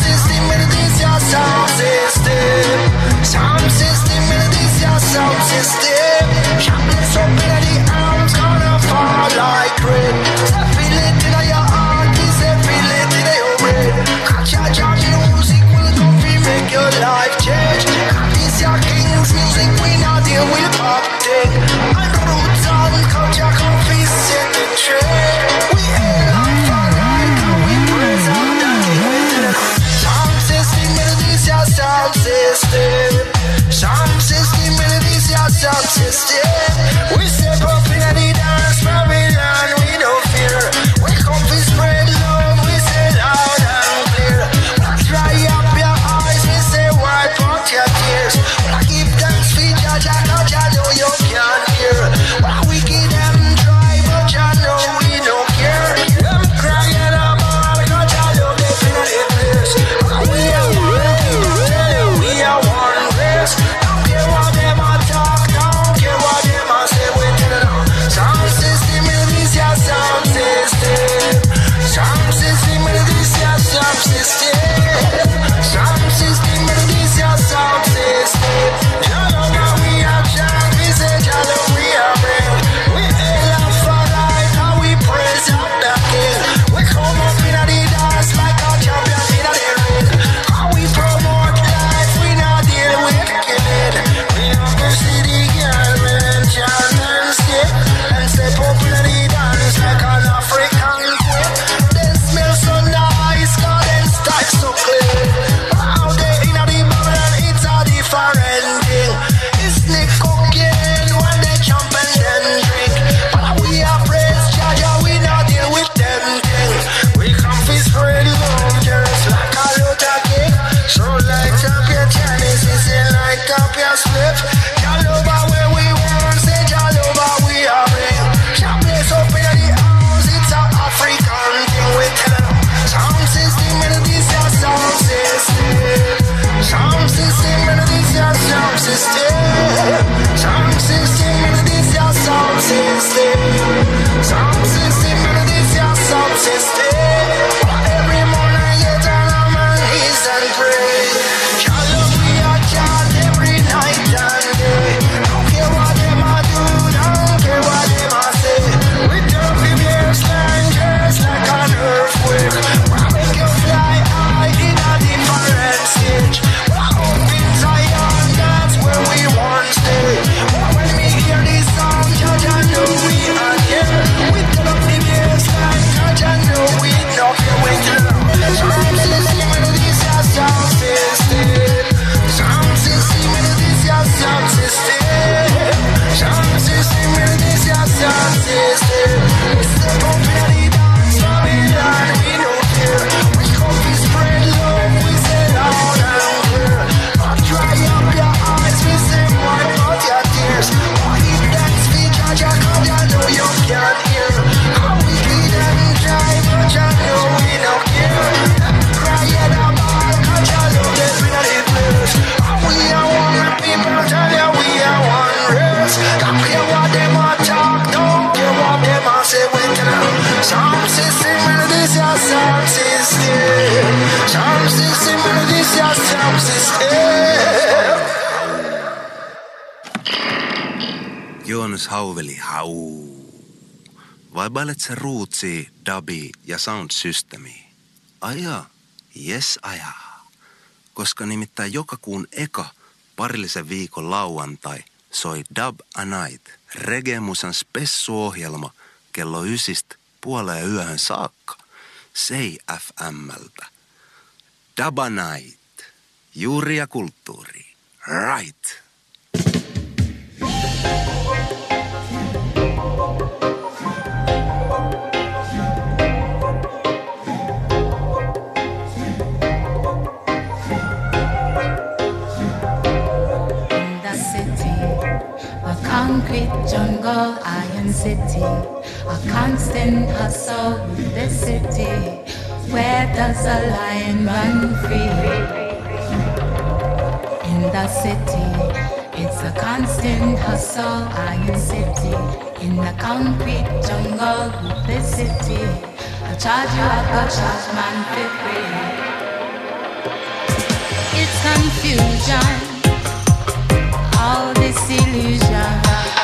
stop just yet. hauveli hau. Vaibailet se ruutsi, dabi ja sound systemi. Aja, yes aja, Koska nimittäin joka kuun eka parillisen viikon lauantai soi Dub a Night, Regemusan spessuohjelma kello ysist puoleen yöhön saakka. Sei FMltä. Dub a Night. Juuri ja kulttuuri. Right. jungle, iron city, a constant hustle, the city. Where does a lion run free? In the city, it's a constant hustle, iron city. In the concrete jungle, the city. I charge you up, I charge man for free. It's confusion, all this illusion.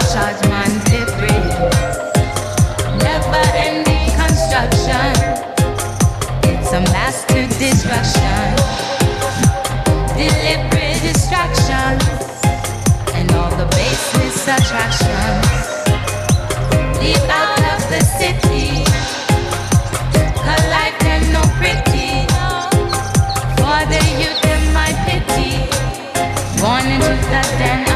Charge man. Never ending construction. It's a master distraction. Deliberate distraction. And all the baseless attractions. Out of the city. Life no pretty. For the youth in my pity. Born into the den.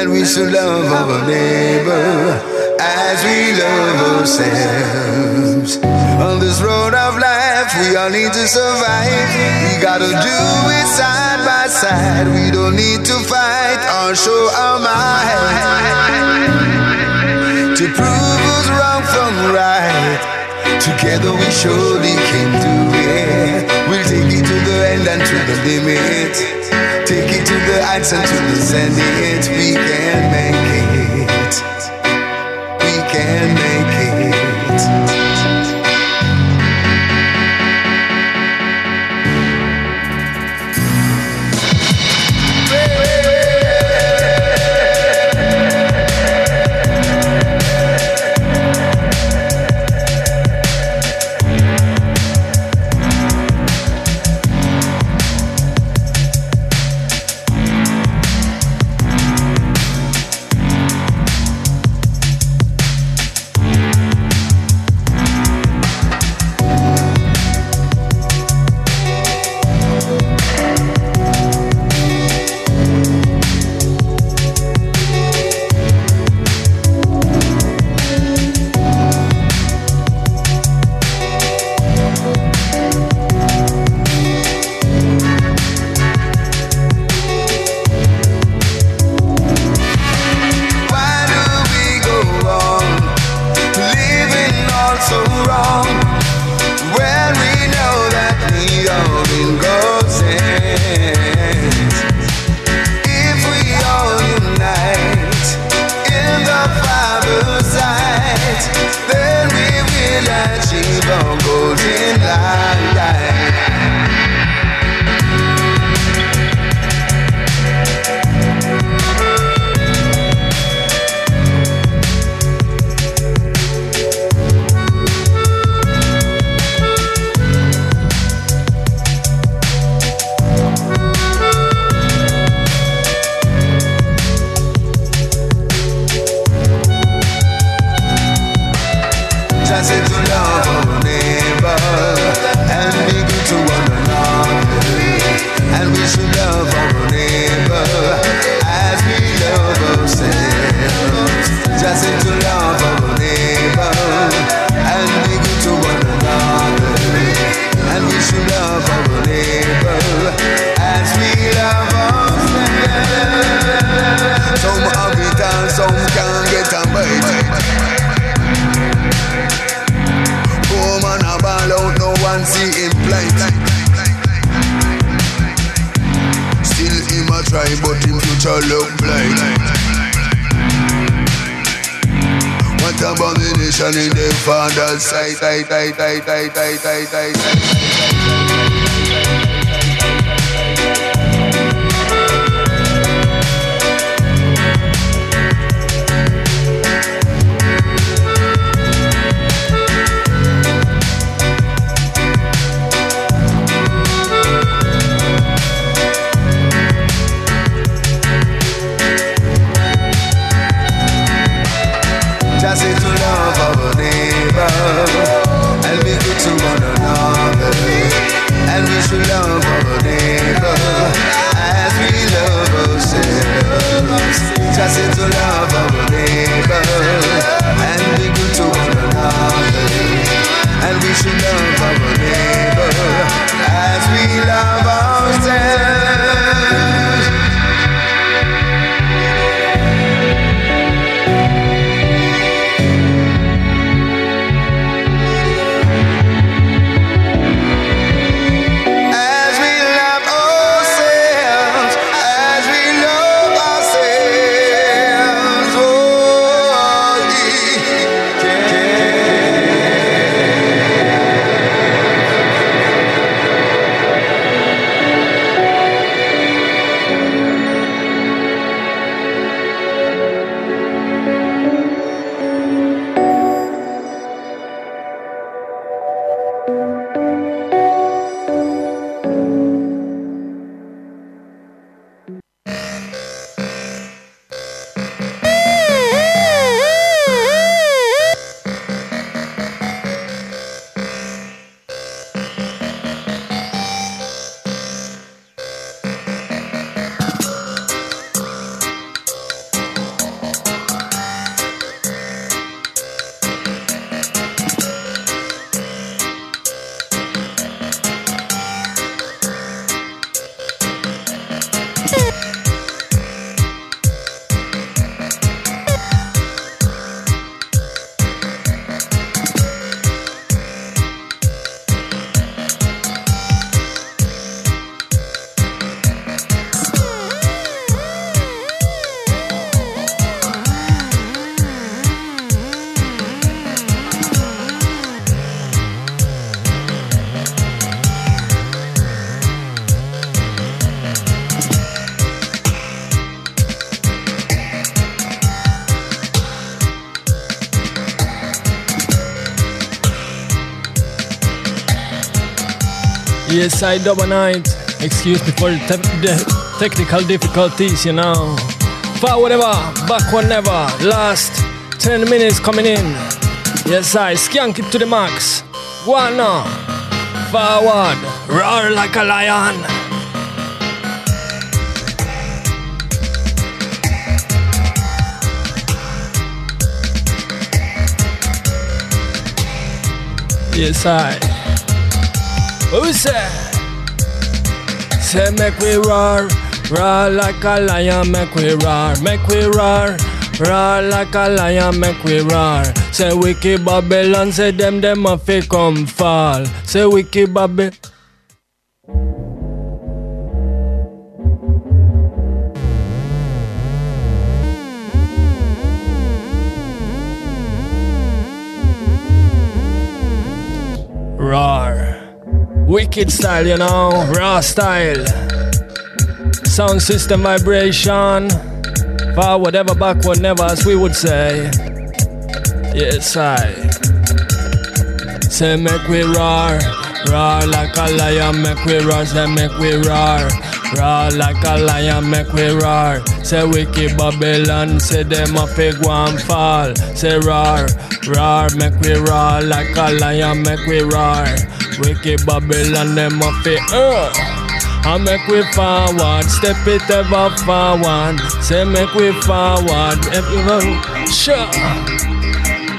And we should love our neighbor as we love ourselves. On this road of life, we all need to survive. We gotta do it side by side. We don't need to fight or show our might to prove who's wrong from right. Together we surely can do it. We'll take it to the end and to the limit. Take it to the heights and to the zenith. We can make it. We can make it. Yes, I Dub a Night. Excuse me for the, te- the technical difficulties, you know. Forward ever, backward never. Last 10 minutes coming in. Yes, I skank it to the max. Go on now. Forward, roar like a lion. Yes, I. Who say? Say make we roar, roar like a lion, make we roar, make we roar, roar like a lion, make we roar. Say wicked Babylon, say them them a fi come fall. Say wicked Babylon. Wicked style, you know, raw style. Sound system vibration. Forward, whatever, backward, never, as we would say. Yes, I. Say, make we roar. Roar like a lion, make we roar. Say, make we roar. Roar like a lion, make we roar. Say wicked Babylon, say them a pig one fall. Say roar, roar, make we roar like a lion, make we roar. Wicked Babylon, them a fi uh. I make we forward, step it ever forward. Say make we forward, everyone, sure.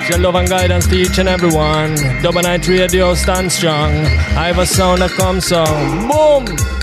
Your love and guidance to each and everyone. Dub a Night Radio stand strong. I have a sound that comes so boom.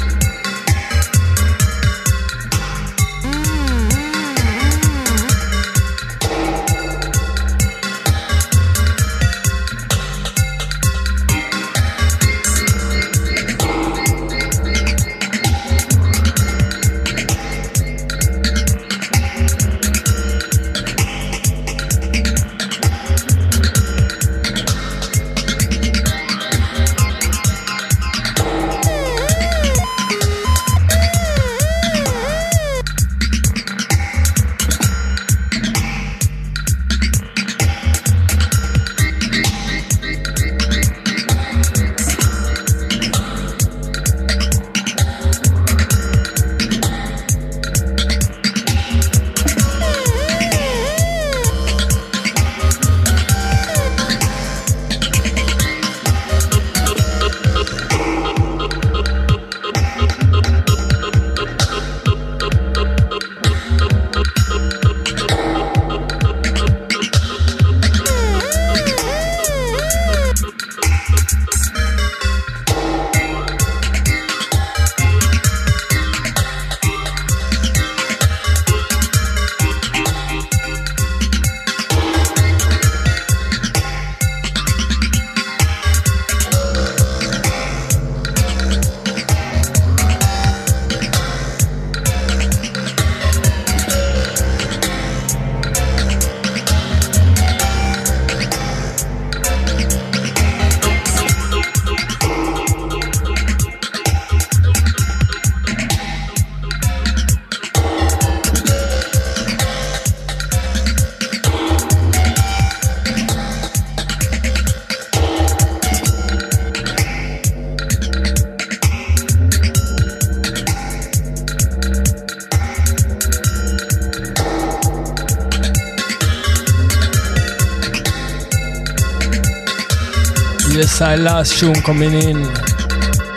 Last tune coming in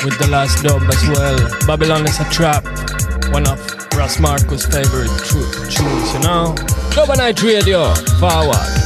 with the last dub as well. Babylon is a trap, one of Ross Marcus' favorite tunes, you know. Dub a Night Radio, forward.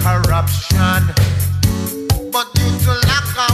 Corruption. But due to lack of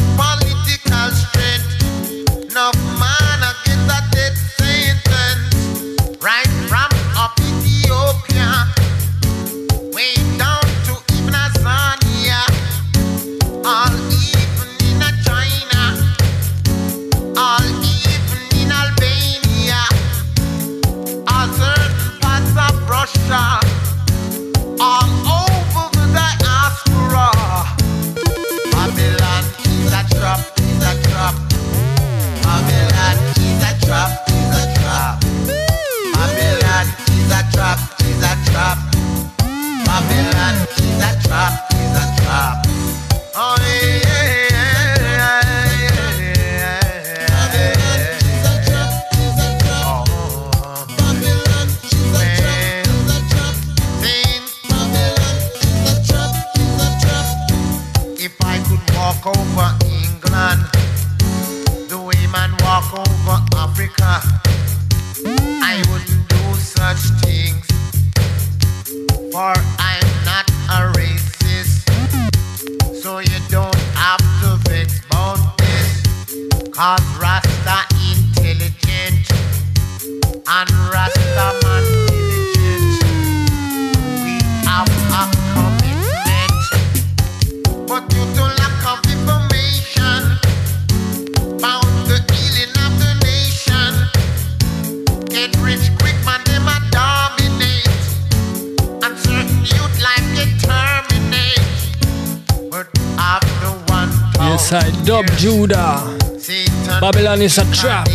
is a trap.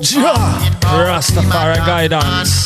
Ja, Rastafari guidance.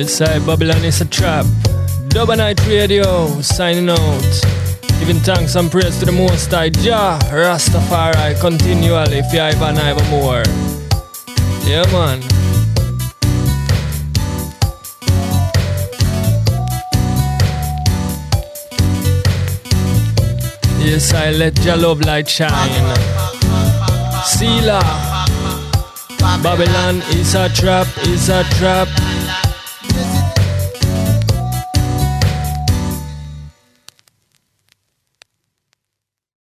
Yes, I Babylon is a trap. Dub a Night Radio signing out. Giving thanks and praise to the Most High Jah Rastafari continually for ever and ever more. Yeah, man. Yes, I let your love light shine. Selah. Babylon is a trap, is a trap.